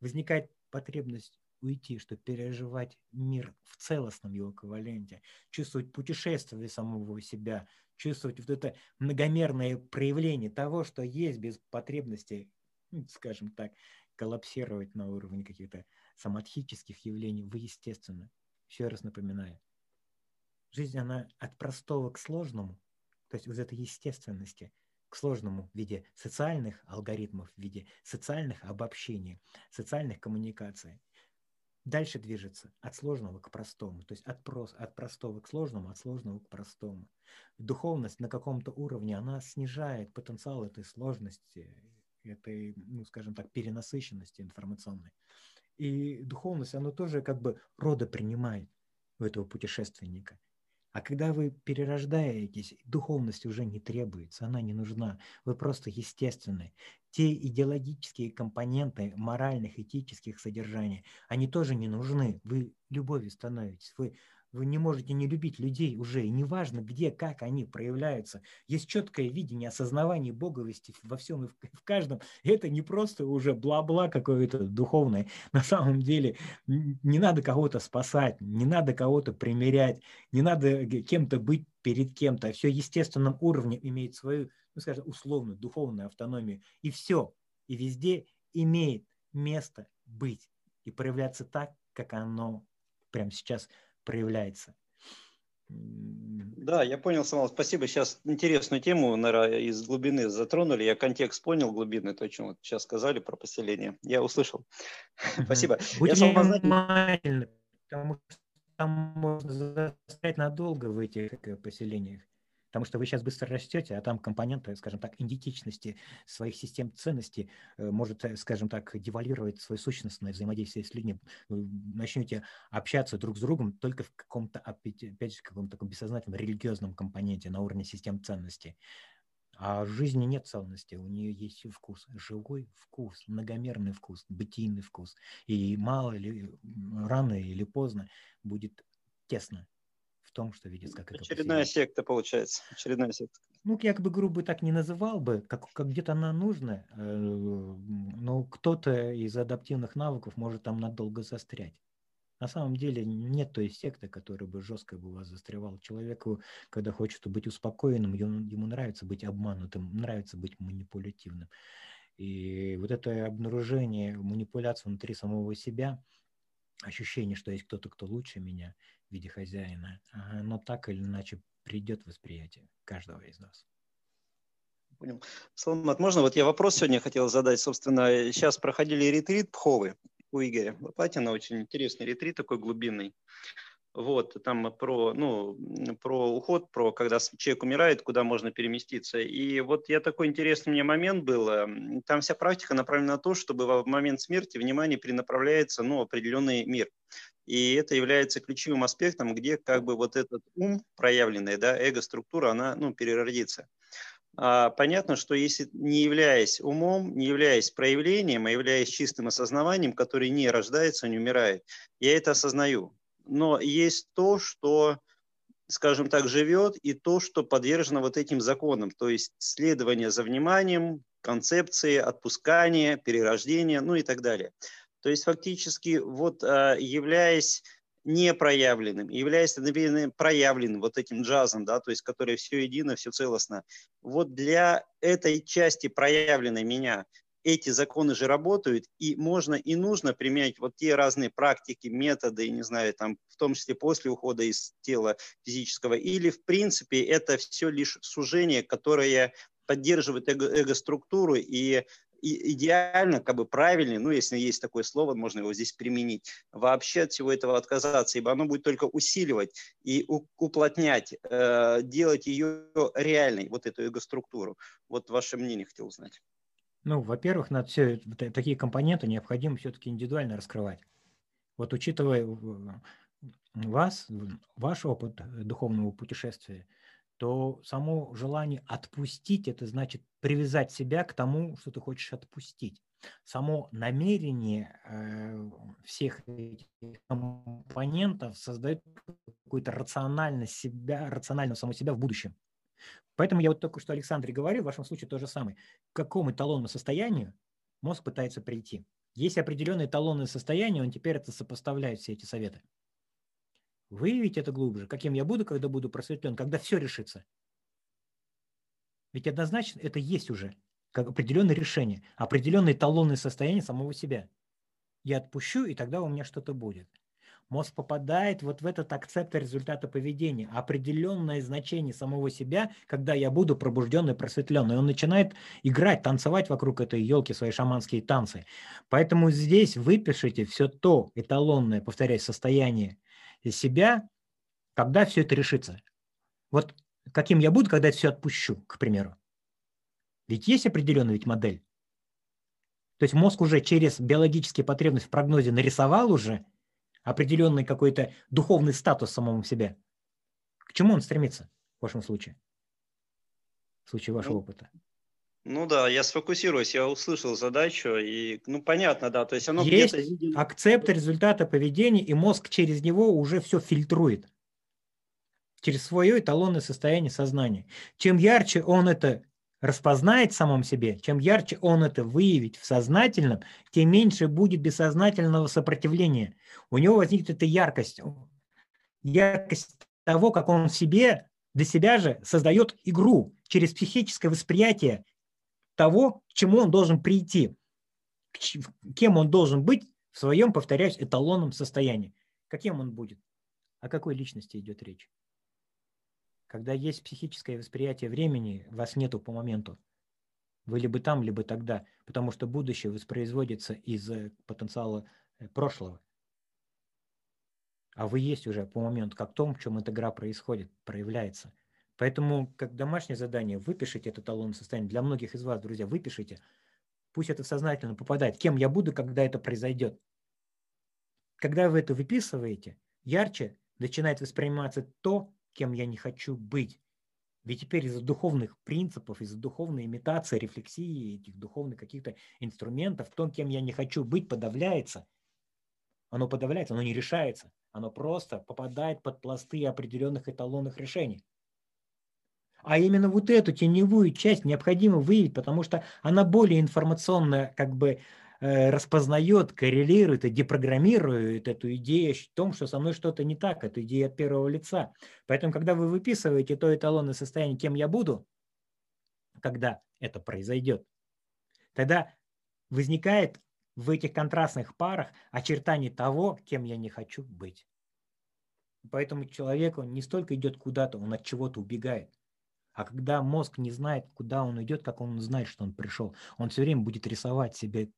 возникает потребность уйти, чтобы переживать мир в целостном его эквиваленте, чувствовать путешествие самого себя, чувствовать вот это многомерное проявление того, что есть без потребности, ну, скажем так, коллапсировать на уровне каких-то соматических явлений, вы естественно. Еще раз напоминаю, жизнь, она от простого к сложному, то есть из этой естественности к сложному в виде социальных алгоритмов, в виде социальных обобщений, социальных коммуникаций. Дальше движется от сложного к простому, то есть от, прос, от простого к сложному, от сложного к простому. Духовность на каком-то уровне, она снижает потенциал этой сложности, этой, ну, скажем так, перенасыщенности информационной. И духовность, она тоже как бы рода принимает у этого путешественника. А когда вы перерождаетесь, духовность уже не требуется, она не нужна. Вы просто естественны. Те идеологические компоненты моральных, этических содержаний, они тоже не нужны. Вы любовью становитесь, вы вы не можете не любить людей уже, и неважно, где, как они проявляются. Есть четкое видение, осознавание боговости во всем и в, каждом. Это не просто уже бла-бла какое-то духовное. <laughs> На самом деле не надо кого-то спасать, не надо кого-то примерять, не надо кем-то быть перед кем-то. Все естественном уровне имеет свою, ну, скажем, условную духовную автономию. И все, и везде имеет место быть и проявляться так, как оно прямо сейчас проявляется. Да, я понял, Самал, спасибо. Сейчас интересную тему, наверное, из глубины затронули. Я контекст понял глубины, то, о чем вот сейчас сказали про поселение. Я услышал. Спасибо. Будьте внимательны, потому что там можно застрять надолго в этих поселениях. Потому что вы сейчас быстро растете, а там компоненты, скажем так, идентичности своих систем ценностей э, может, э, скажем так, девальвировать свое сущностное взаимодействие с людьми. Вы начнете общаться друг с другом только в каком-то, опять же, каком-то таком бессознательном религиозном компоненте на уровне систем ценностей. А жизни нет целостности, у нее есть вкус, живой вкус, многомерный вкус, бытийный вкус. И мало или рано или поздно будет тесно в том, что видится как это Очередная секта получается, очередная секта. Ну, я как бы грубо так не называл бы, как, как где-то она нужна, э, но кто-то из адаптивных навыков может там надолго застрять. На самом деле нет той секты, которая бы жестко бы вас застревала. Человеку, когда хочет быть успокоенным, ему, ему нравится быть обманутым, нравится быть манипулятивным. И вот это обнаружение манипуляции внутри самого себя, ощущение, что есть кто-то, кто лучше меня, в виде хозяина, но так или иначе придет восприятие каждого из нас. Понял. Саламат, можно? Вот я вопрос сегодня хотел задать. Собственно, сейчас проходили ретрит Пховы у Игоря Лопатина, очень интересный ретрит такой глубинный. Вот, там про, ну, про уход, про когда человек умирает, куда можно переместиться. И вот я такой интересный мне момент был. Там вся практика направлена на то, чтобы в момент смерти внимание перенаправляется ну, определенный мир. И это является ключевым аспектом, где как бы вот этот ум проявленный, да, эго-структура, она ну, переродится. А понятно, что если не являясь умом, не являясь проявлением, а являясь чистым осознаванием, который не рождается, не умирает, я это осознаю но есть то, что, скажем так, живет, и то, что подвержено вот этим законам, то есть следование за вниманием, концепции, отпускания, перерождения, ну и так далее. То есть фактически вот а, являясь непроявленным, являясь одновременно проявленным вот этим джазом, да, то есть который все едино, все целостно. Вот для этой части проявленной меня эти законы же работают, и можно и нужно применять вот те разные практики, методы, не знаю, там, в том числе после ухода из тела физического, или в принципе это все лишь сужение, которое поддерживает эго- эго-структуру и идеально, как бы правильнее, ну, если есть такое слово, можно его здесь применить, вообще от всего этого отказаться, ибо оно будет только усиливать и уплотнять, э, делать ее реальной, вот эту эго-структуру. Вот ваше мнение хотел узнать. Ну, во-первых, надо все такие компоненты необходимо все-таки индивидуально раскрывать. Вот учитывая вас, ваш опыт духовного путешествия, то само желание отпустить, это значит привязать себя к тому, что ты хочешь отпустить. Само намерение э, всех этих компонентов создает какую-то рациональность себя, рациональную саму себя в будущем. Поэтому я вот только что Александре говорил, в вашем случае то же самое. К какому эталонному состоянию мозг пытается прийти? Есть определенное эталонное состояние, он теперь это сопоставляет все эти советы. Выявить это глубже. Каким я буду, когда буду просветлен, когда все решится. Ведь однозначно это есть уже как определенное решение, определенное эталонное состояние самого себя. Я отпущу, и тогда у меня что-то будет. Мозг попадает вот в этот акцепт результата поведения, определенное значение самого себя, когда я буду пробужденный, просветленный. Он начинает играть, танцевать вокруг этой елки, свои шаманские танцы. Поэтому здесь выпишите все то эталонное, повторяю, состояние себя, когда все это решится. Вот каким я буду, когда я все отпущу, к примеру. Ведь есть определенная ведь модель. То есть мозг уже через биологические потребности в прогнозе нарисовал уже определенный какой-то духовный статус самому себе. К чему он стремится в вашем случае? В случае вашего ну, опыта. Ну да, я сфокусируюсь, я услышал задачу, и, ну, понятно, да, то есть оно Есть где-то... акцепт результата поведения, и мозг через него уже все фильтрует. Через свое эталонное состояние сознания. Чем ярче он это распознает в самом себе, чем ярче он это выявит в сознательном, тем меньше будет бессознательного сопротивления. У него возникнет эта яркость. Яркость того, как он в себе, для себя же создает игру через психическое восприятие того, к чему он должен прийти, кем он должен быть в своем, повторяюсь, эталонном состоянии. Каким он будет? О какой личности идет речь? Когда есть психическое восприятие времени, вас нету по моменту. Вы либо там, либо тогда, потому что будущее воспроизводится из э, потенциала э, прошлого. А вы есть уже по моменту, как том, в чем эта игра происходит, проявляется. Поэтому, как домашнее задание, выпишите это талонное состояние. Для многих из вас, друзья, выпишите. Пусть это сознательно попадает. Кем я буду, когда это произойдет? Когда вы это выписываете, ярче начинает восприниматься то, кем я не хочу быть. Ведь теперь из-за духовных принципов, из-за духовной имитации, рефлексии, этих духовных каких-то инструментов, то, кем я не хочу быть, подавляется. Оно подавляется, оно не решается. Оно просто попадает под пласты определенных эталонных решений. А именно вот эту теневую часть необходимо выявить, потому что она более информационно как бы распознает, коррелирует и депрограммирует эту идею о том, что со мной что-то не так, эту идею от первого лица. Поэтому, когда вы выписываете то эталонное состояние, кем я буду, когда это произойдет, тогда возникает в этих контрастных парах очертание того, кем я не хочу быть. Поэтому человек, он не столько идет куда-то, он от чего-то убегает. А когда мозг не знает, куда он идет, как он знает, что он пришел, он все время будет рисовать себе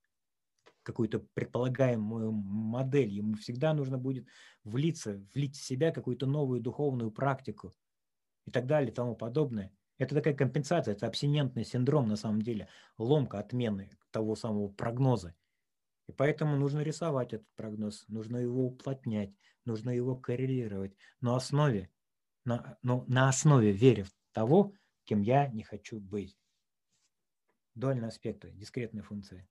какую-то предполагаемую модель. Ему всегда нужно будет влиться, влить в себя какую-то новую духовную практику и так далее и тому подобное. Это такая компенсация, это абсинентный синдром на самом деле, ломка отмены того самого прогноза. И поэтому нужно рисовать этот прогноз, нужно его уплотнять, нужно его коррелировать на основе, на, ну, на основе веры в того, кем я не хочу быть. Дуальные аспекты, дискретные функции.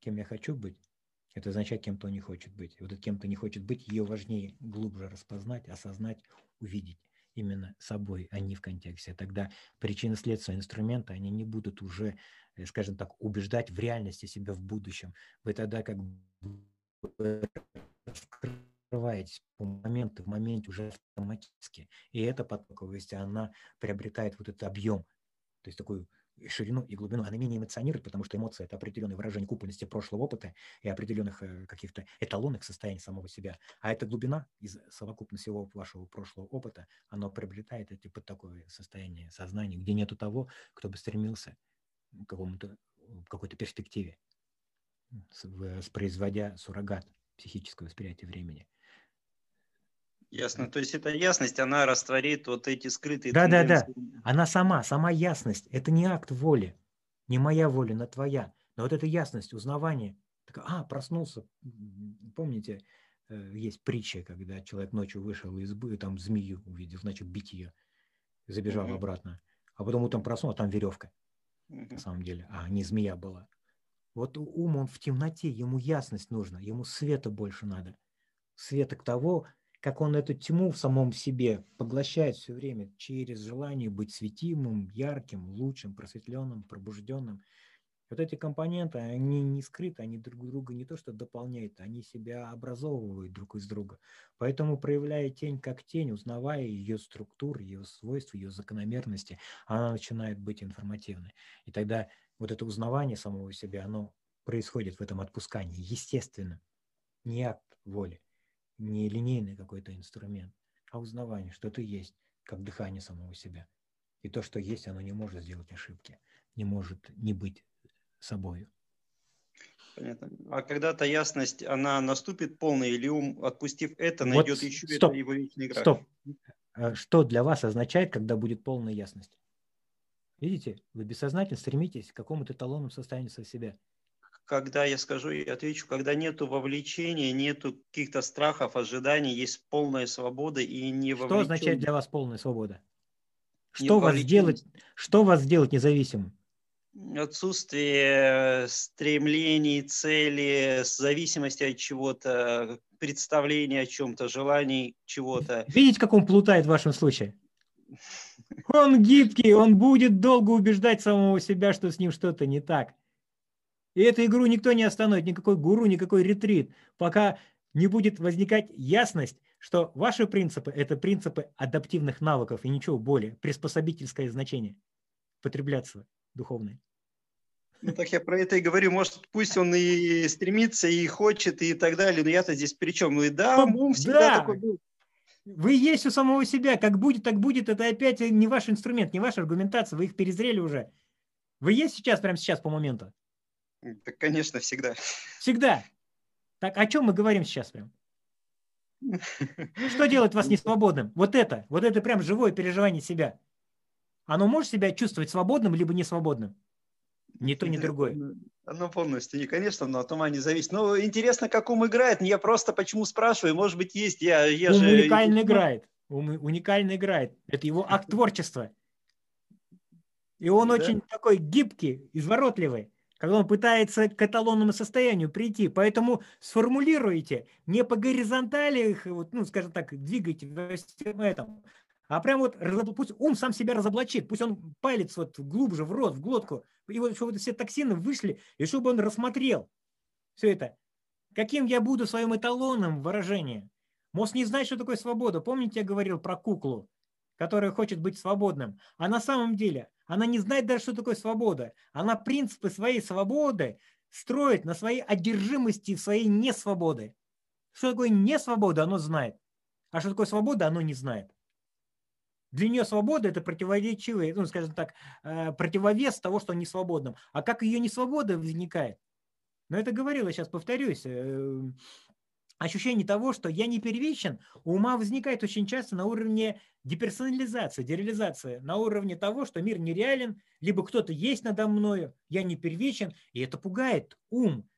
Кем я хочу быть, это означает, кем кто не хочет быть. И вот этот кем-то не хочет быть, ее важнее глубже распознать, осознать, увидеть именно собой, а не в контексте. Тогда причины следствия инструмента, они не будут уже, э, скажем так, убеждать в реальности себя в будущем. Вы тогда как бы открываетесь по моменту в моменте уже автоматически. И эта потоковость, она приобретает вот этот объем, то есть такую ширину и глубину, она менее эмоционирует, потому что эмоция – это определенное выражение купольности прошлого опыта и определенных э, каких-то эталонных состояний самого себя. А эта глубина из совокупности всего вашего прошлого опыта, она приобретает эти под такое состояние сознания, где нету того, кто бы стремился к какому-то какой-то перспективе, воспроизводя суррогат психического восприятия времени. Ясно. То есть эта ясность, она растворит вот эти скрытые Да, да, да. Она сама, сама ясность. Это не акт воли. Не моя воля, но твоя. Но вот эта ясность, узнавание. Так, а, проснулся. Помните, э, есть притча, когда человек ночью вышел из избы, там змею увидел, значит, бить ее. Забежал угу. обратно. А потом утром проснулся, а там веревка. Угу. На самом деле. А, не змея была. Вот ум, он в темноте, ему ясность нужна, ему света больше надо. Света к того, как он эту тьму в самом себе поглощает все время через желание быть светимым, ярким, лучшим, просветленным, пробужденным. Вот эти компоненты, они не скрыты, они друг друга не то что дополняют, они себя образовывают друг из друга. Поэтому, проявляя тень как тень, узнавая ее структуру, ее свойства, ее закономерности, она начинает быть информативной. И тогда вот это узнавание самого себя, оно происходит в этом отпускании, естественно, не акт воли не линейный какой-то инструмент, а узнавание, что ты есть, как дыхание самого себя. И то, что есть, оно не может сделать ошибки, не может не быть собою. Понятно. А когда-то ясность, она наступит полная, или ум, отпустив это, вот найдет еще стоп, это его вечный график? Стоп. А что для вас означает, когда будет полная ясность? Видите, вы бессознательно стремитесь к какому-то эталонному состоянию со себя когда я скажу и отвечу, когда нету вовлечения, нету каких-то страхов, ожиданий, есть полная свобода и не Что означает для вас полная свобода? Что вас, делать, что вас сделать независимым? Отсутствие стремлений, цели, зависимости от чего-то, представления о чем-то, желаний чего-то. Видите, как он плутает в вашем случае? Он гибкий, он будет долго убеждать самого себя, что с ним что-то не так. И эту игру никто не остановит, никакой гуру, никакой ретрит, пока не будет возникать ясность, что ваши принципы – это принципы адаптивных навыков и ничего более, приспособительское значение, потребляться духовное. Ну, так я про это и говорю. Может, пусть он и стремится, и хочет, и так далее, но я-то здесь при чем? Ну и да, ум всегда да. такой был. Вы есть у самого себя. Как будет, так будет. Это опять не ваш инструмент, не ваша аргументация. Вы их перезрели уже. Вы есть сейчас, прямо сейчас по моменту? Так, конечно, всегда. Всегда. Так о чем мы говорим сейчас прям? Что делает вас несвободным? Вот это, вот это прям живое переживание себя. Оно может себя чувствовать свободным либо не свободным? Ни то, ни другое. Оно полностью, не, конечно, но от ума не зависит. Но интересно, как ум играет. Я просто почему спрашиваю, может быть, есть. Я, я ум же... уникально играет. Ум уникально играет. Это его <laughs> акт творчества. И он да? очень такой гибкий, изворотливый когда он пытается к эталонному состоянию прийти. Поэтому сформулируйте не по горизонтали их, вот, ну, скажем так, двигайте во всем этом, а прям вот пусть ум сам себя разоблачит, пусть он палец вот глубже в рот, в глотку, и вот чтобы все токсины вышли, и чтобы он рассмотрел все это. Каким я буду своим эталоном выражения? Мозг не знает, что такое свобода. Помните, я говорил про куклу, которая хочет быть свободным? А на самом деле она не знает даже, что такое свобода. Она принципы своей свободы строит на своей одержимости своей несвободы. Что такое несвобода, оно знает. А что такое свобода, оно не знает. Для нее свобода – это противоречивый, ну, скажем так, э, противовес того, что не свободным. А как ее несвобода возникает? Но это говорил, я сейчас повторюсь, э, ощущение того, что я не первичен, у ума возникает очень часто на уровне деперсонализации, дереализации, на уровне того, что мир нереален, либо кто-то есть надо мною, я не первичен, и это пугает ум.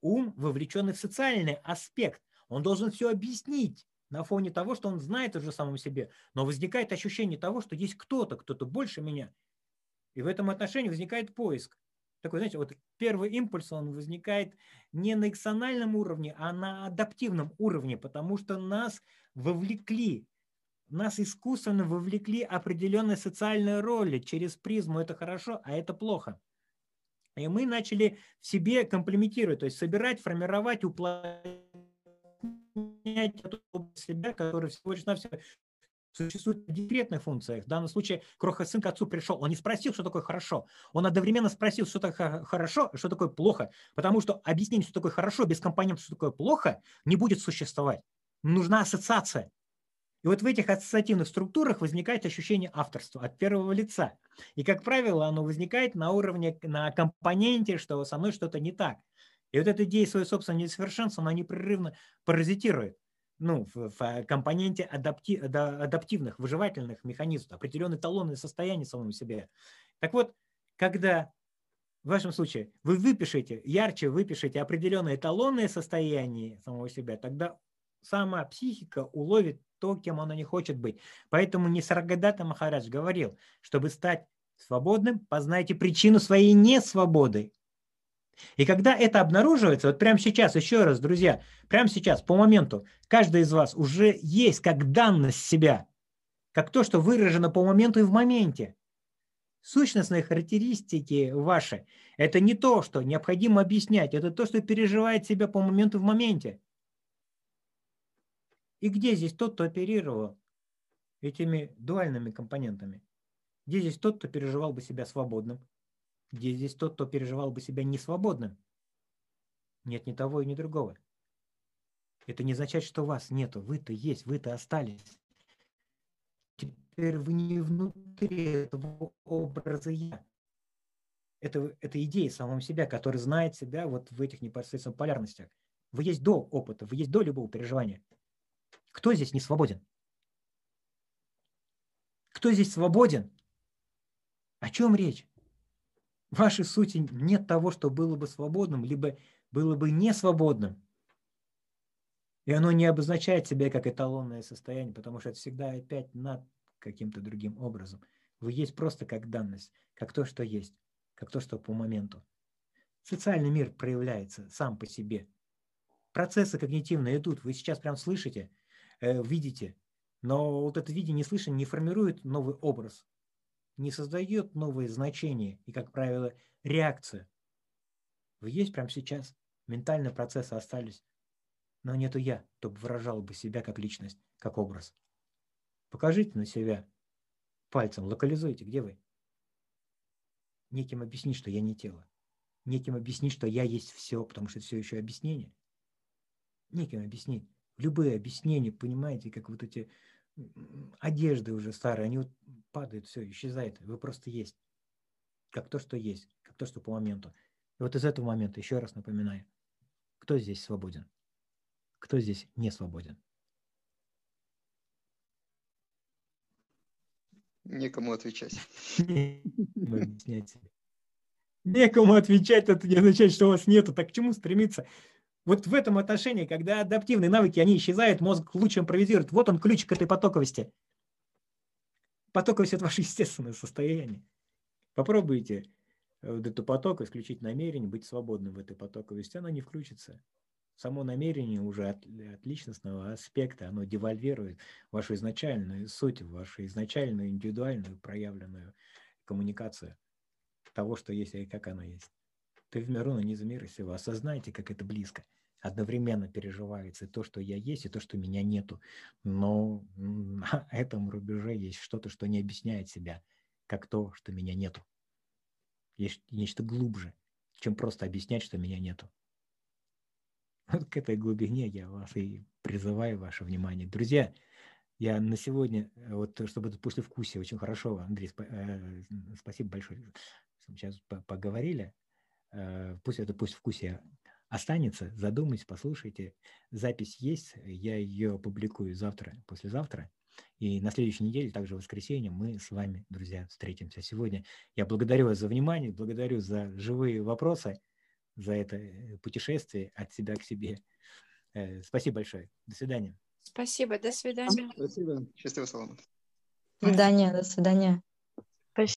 Ум, вовлеченный в социальный аспект, он должен все объяснить на фоне того, что он знает уже самом себе, но возникает ощущение того, что есть кто-то, кто-то больше меня. И в этом отношении возникает поиск такой, знаете, вот первый импульс, он возникает не на экциональном уровне, а на адаптивном уровне, потому что нас вовлекли, нас искусственно вовлекли определенные социальные роли через призму. Это хорошо, а это плохо. И мы начали в себе комплементировать, то есть собирать, формировать, уплотнять себя, который всего лишь навсего существует в декретных функциях. В данном случае кроха сын к отцу пришел. Он не спросил, что такое хорошо. Он одновременно спросил, что такое хорошо, что такое плохо. Потому что объяснение, что такое хорошо, без компонентов, что такое плохо, не будет существовать. Нужна ассоциация. И вот в этих ассоциативных структурах возникает ощущение авторства от первого лица. И, как правило, оно возникает на уровне, на компоненте, что со мной что-то не так. И вот эта идея своего собственного несовершенства, она непрерывно паразитирует ну, в, в компоненте адапти, адаптивных, выживательных механизмов, определенные талонные состояния самому себе. Так вот, когда в вашем случае вы выпишете, ярче выпишете определенные эталонные состояния самого себя, тогда сама психика уловит то, кем она не хочет быть. Поэтому не Саргадата Махарадж говорил, чтобы стать свободным, познайте причину своей несвободы. И когда это обнаруживается, вот прямо сейчас, еще раз, друзья, прямо сейчас, по моменту, каждый из вас уже есть как данность себя, как то, что выражено по моменту и в моменте. Сущностные характеристики ваши – это не то, что необходимо объяснять, это то, что переживает себя по моменту в моменте. И где здесь тот, кто оперировал этими дуальными компонентами? Где здесь тот, кто переживал бы себя свободным? Где здесь тот, кто переживал бы себя несвободным? Нет ни того и ни другого. Это не означает, что вас нету. Вы-то есть, вы-то остались. Теперь вы не внутри этого образа «я». Это, это идея самого себя, который знает себя вот в этих непосредственных полярностях. Вы есть до опыта, вы есть до любого переживания. Кто здесь не свободен? Кто здесь свободен? О чем речь? В вашей сути нет того, что было бы свободным, либо было бы не свободным. И оно не обозначает себя как эталонное состояние, потому что это всегда опять над каким-то другим образом. Вы есть просто как данность, как то, что есть, как то, что по моменту. Социальный мир проявляется сам по себе. Процессы когнитивные идут. Вы сейчас прям слышите – Э, видите. Но вот это видение слышание не формирует новый образ, не создает новые значения и, как правило, реакция. Вы есть прямо сейчас, ментальные процессы остались, но нету я, чтобы выражал бы себя как личность, как образ. Покажите на себя пальцем, локализуйте, где вы. Неким объяснить, что я не тело. Неким объяснить, что я есть все, потому что все еще объяснение. Неким объяснить любые объяснения, понимаете, как вот эти одежды уже старые, они вот падают, все, исчезает. Вы просто есть. Как то, что есть, как то, что по моменту. И вот из этого момента, еще раз напоминаю, кто здесь свободен? Кто здесь не свободен? Некому отвечать. <laughs> Некому отвечать, это не означает, что у вас нету. Так к чему стремиться? Вот в этом отношении, когда адаптивные навыки, они исчезают, мозг лучше импровизирует. Вот он ключ к этой потоковости. Потоковость – это ваше естественное состояние. Попробуйте э, вот эту поток исключить намерение, быть свободным в этой потоковости, она не включится. Само намерение уже от, от личностного аспекта, оно девальвирует вашу изначальную суть, вашу изначальную индивидуальную проявленную коммуникацию того, что есть и как оно есть. Ты в миру, но не за мир и. Осознайте, как это близко. Одновременно переживается то, что я есть, и то, что меня нету. Но <laughs> на этом рубеже есть что-то, что не объясняет себя, как то, что меня нету. Есть нечто глубже, чем просто объяснять, что меня нету. Вот к этой глубине я вас и призываю ваше внимание. Друзья, я на сегодня, вот чтобы это послевкусие очень хорошо, Андрей, э, спасибо большое, сейчас поговорили. Э, пусть это пусть в вкусе останется, задумайтесь, послушайте. Запись есть, я ее опубликую завтра, послезавтра. И на следующей неделе, также в воскресенье, мы с вами, друзья, встретимся. Сегодня я благодарю вас за внимание, благодарю за живые вопросы, за это э, путешествие от себя к себе. Э, спасибо большое. До свидания. Спасибо. До свидания. Спасибо. Счастливо, Соломон. До свидания. До свидания.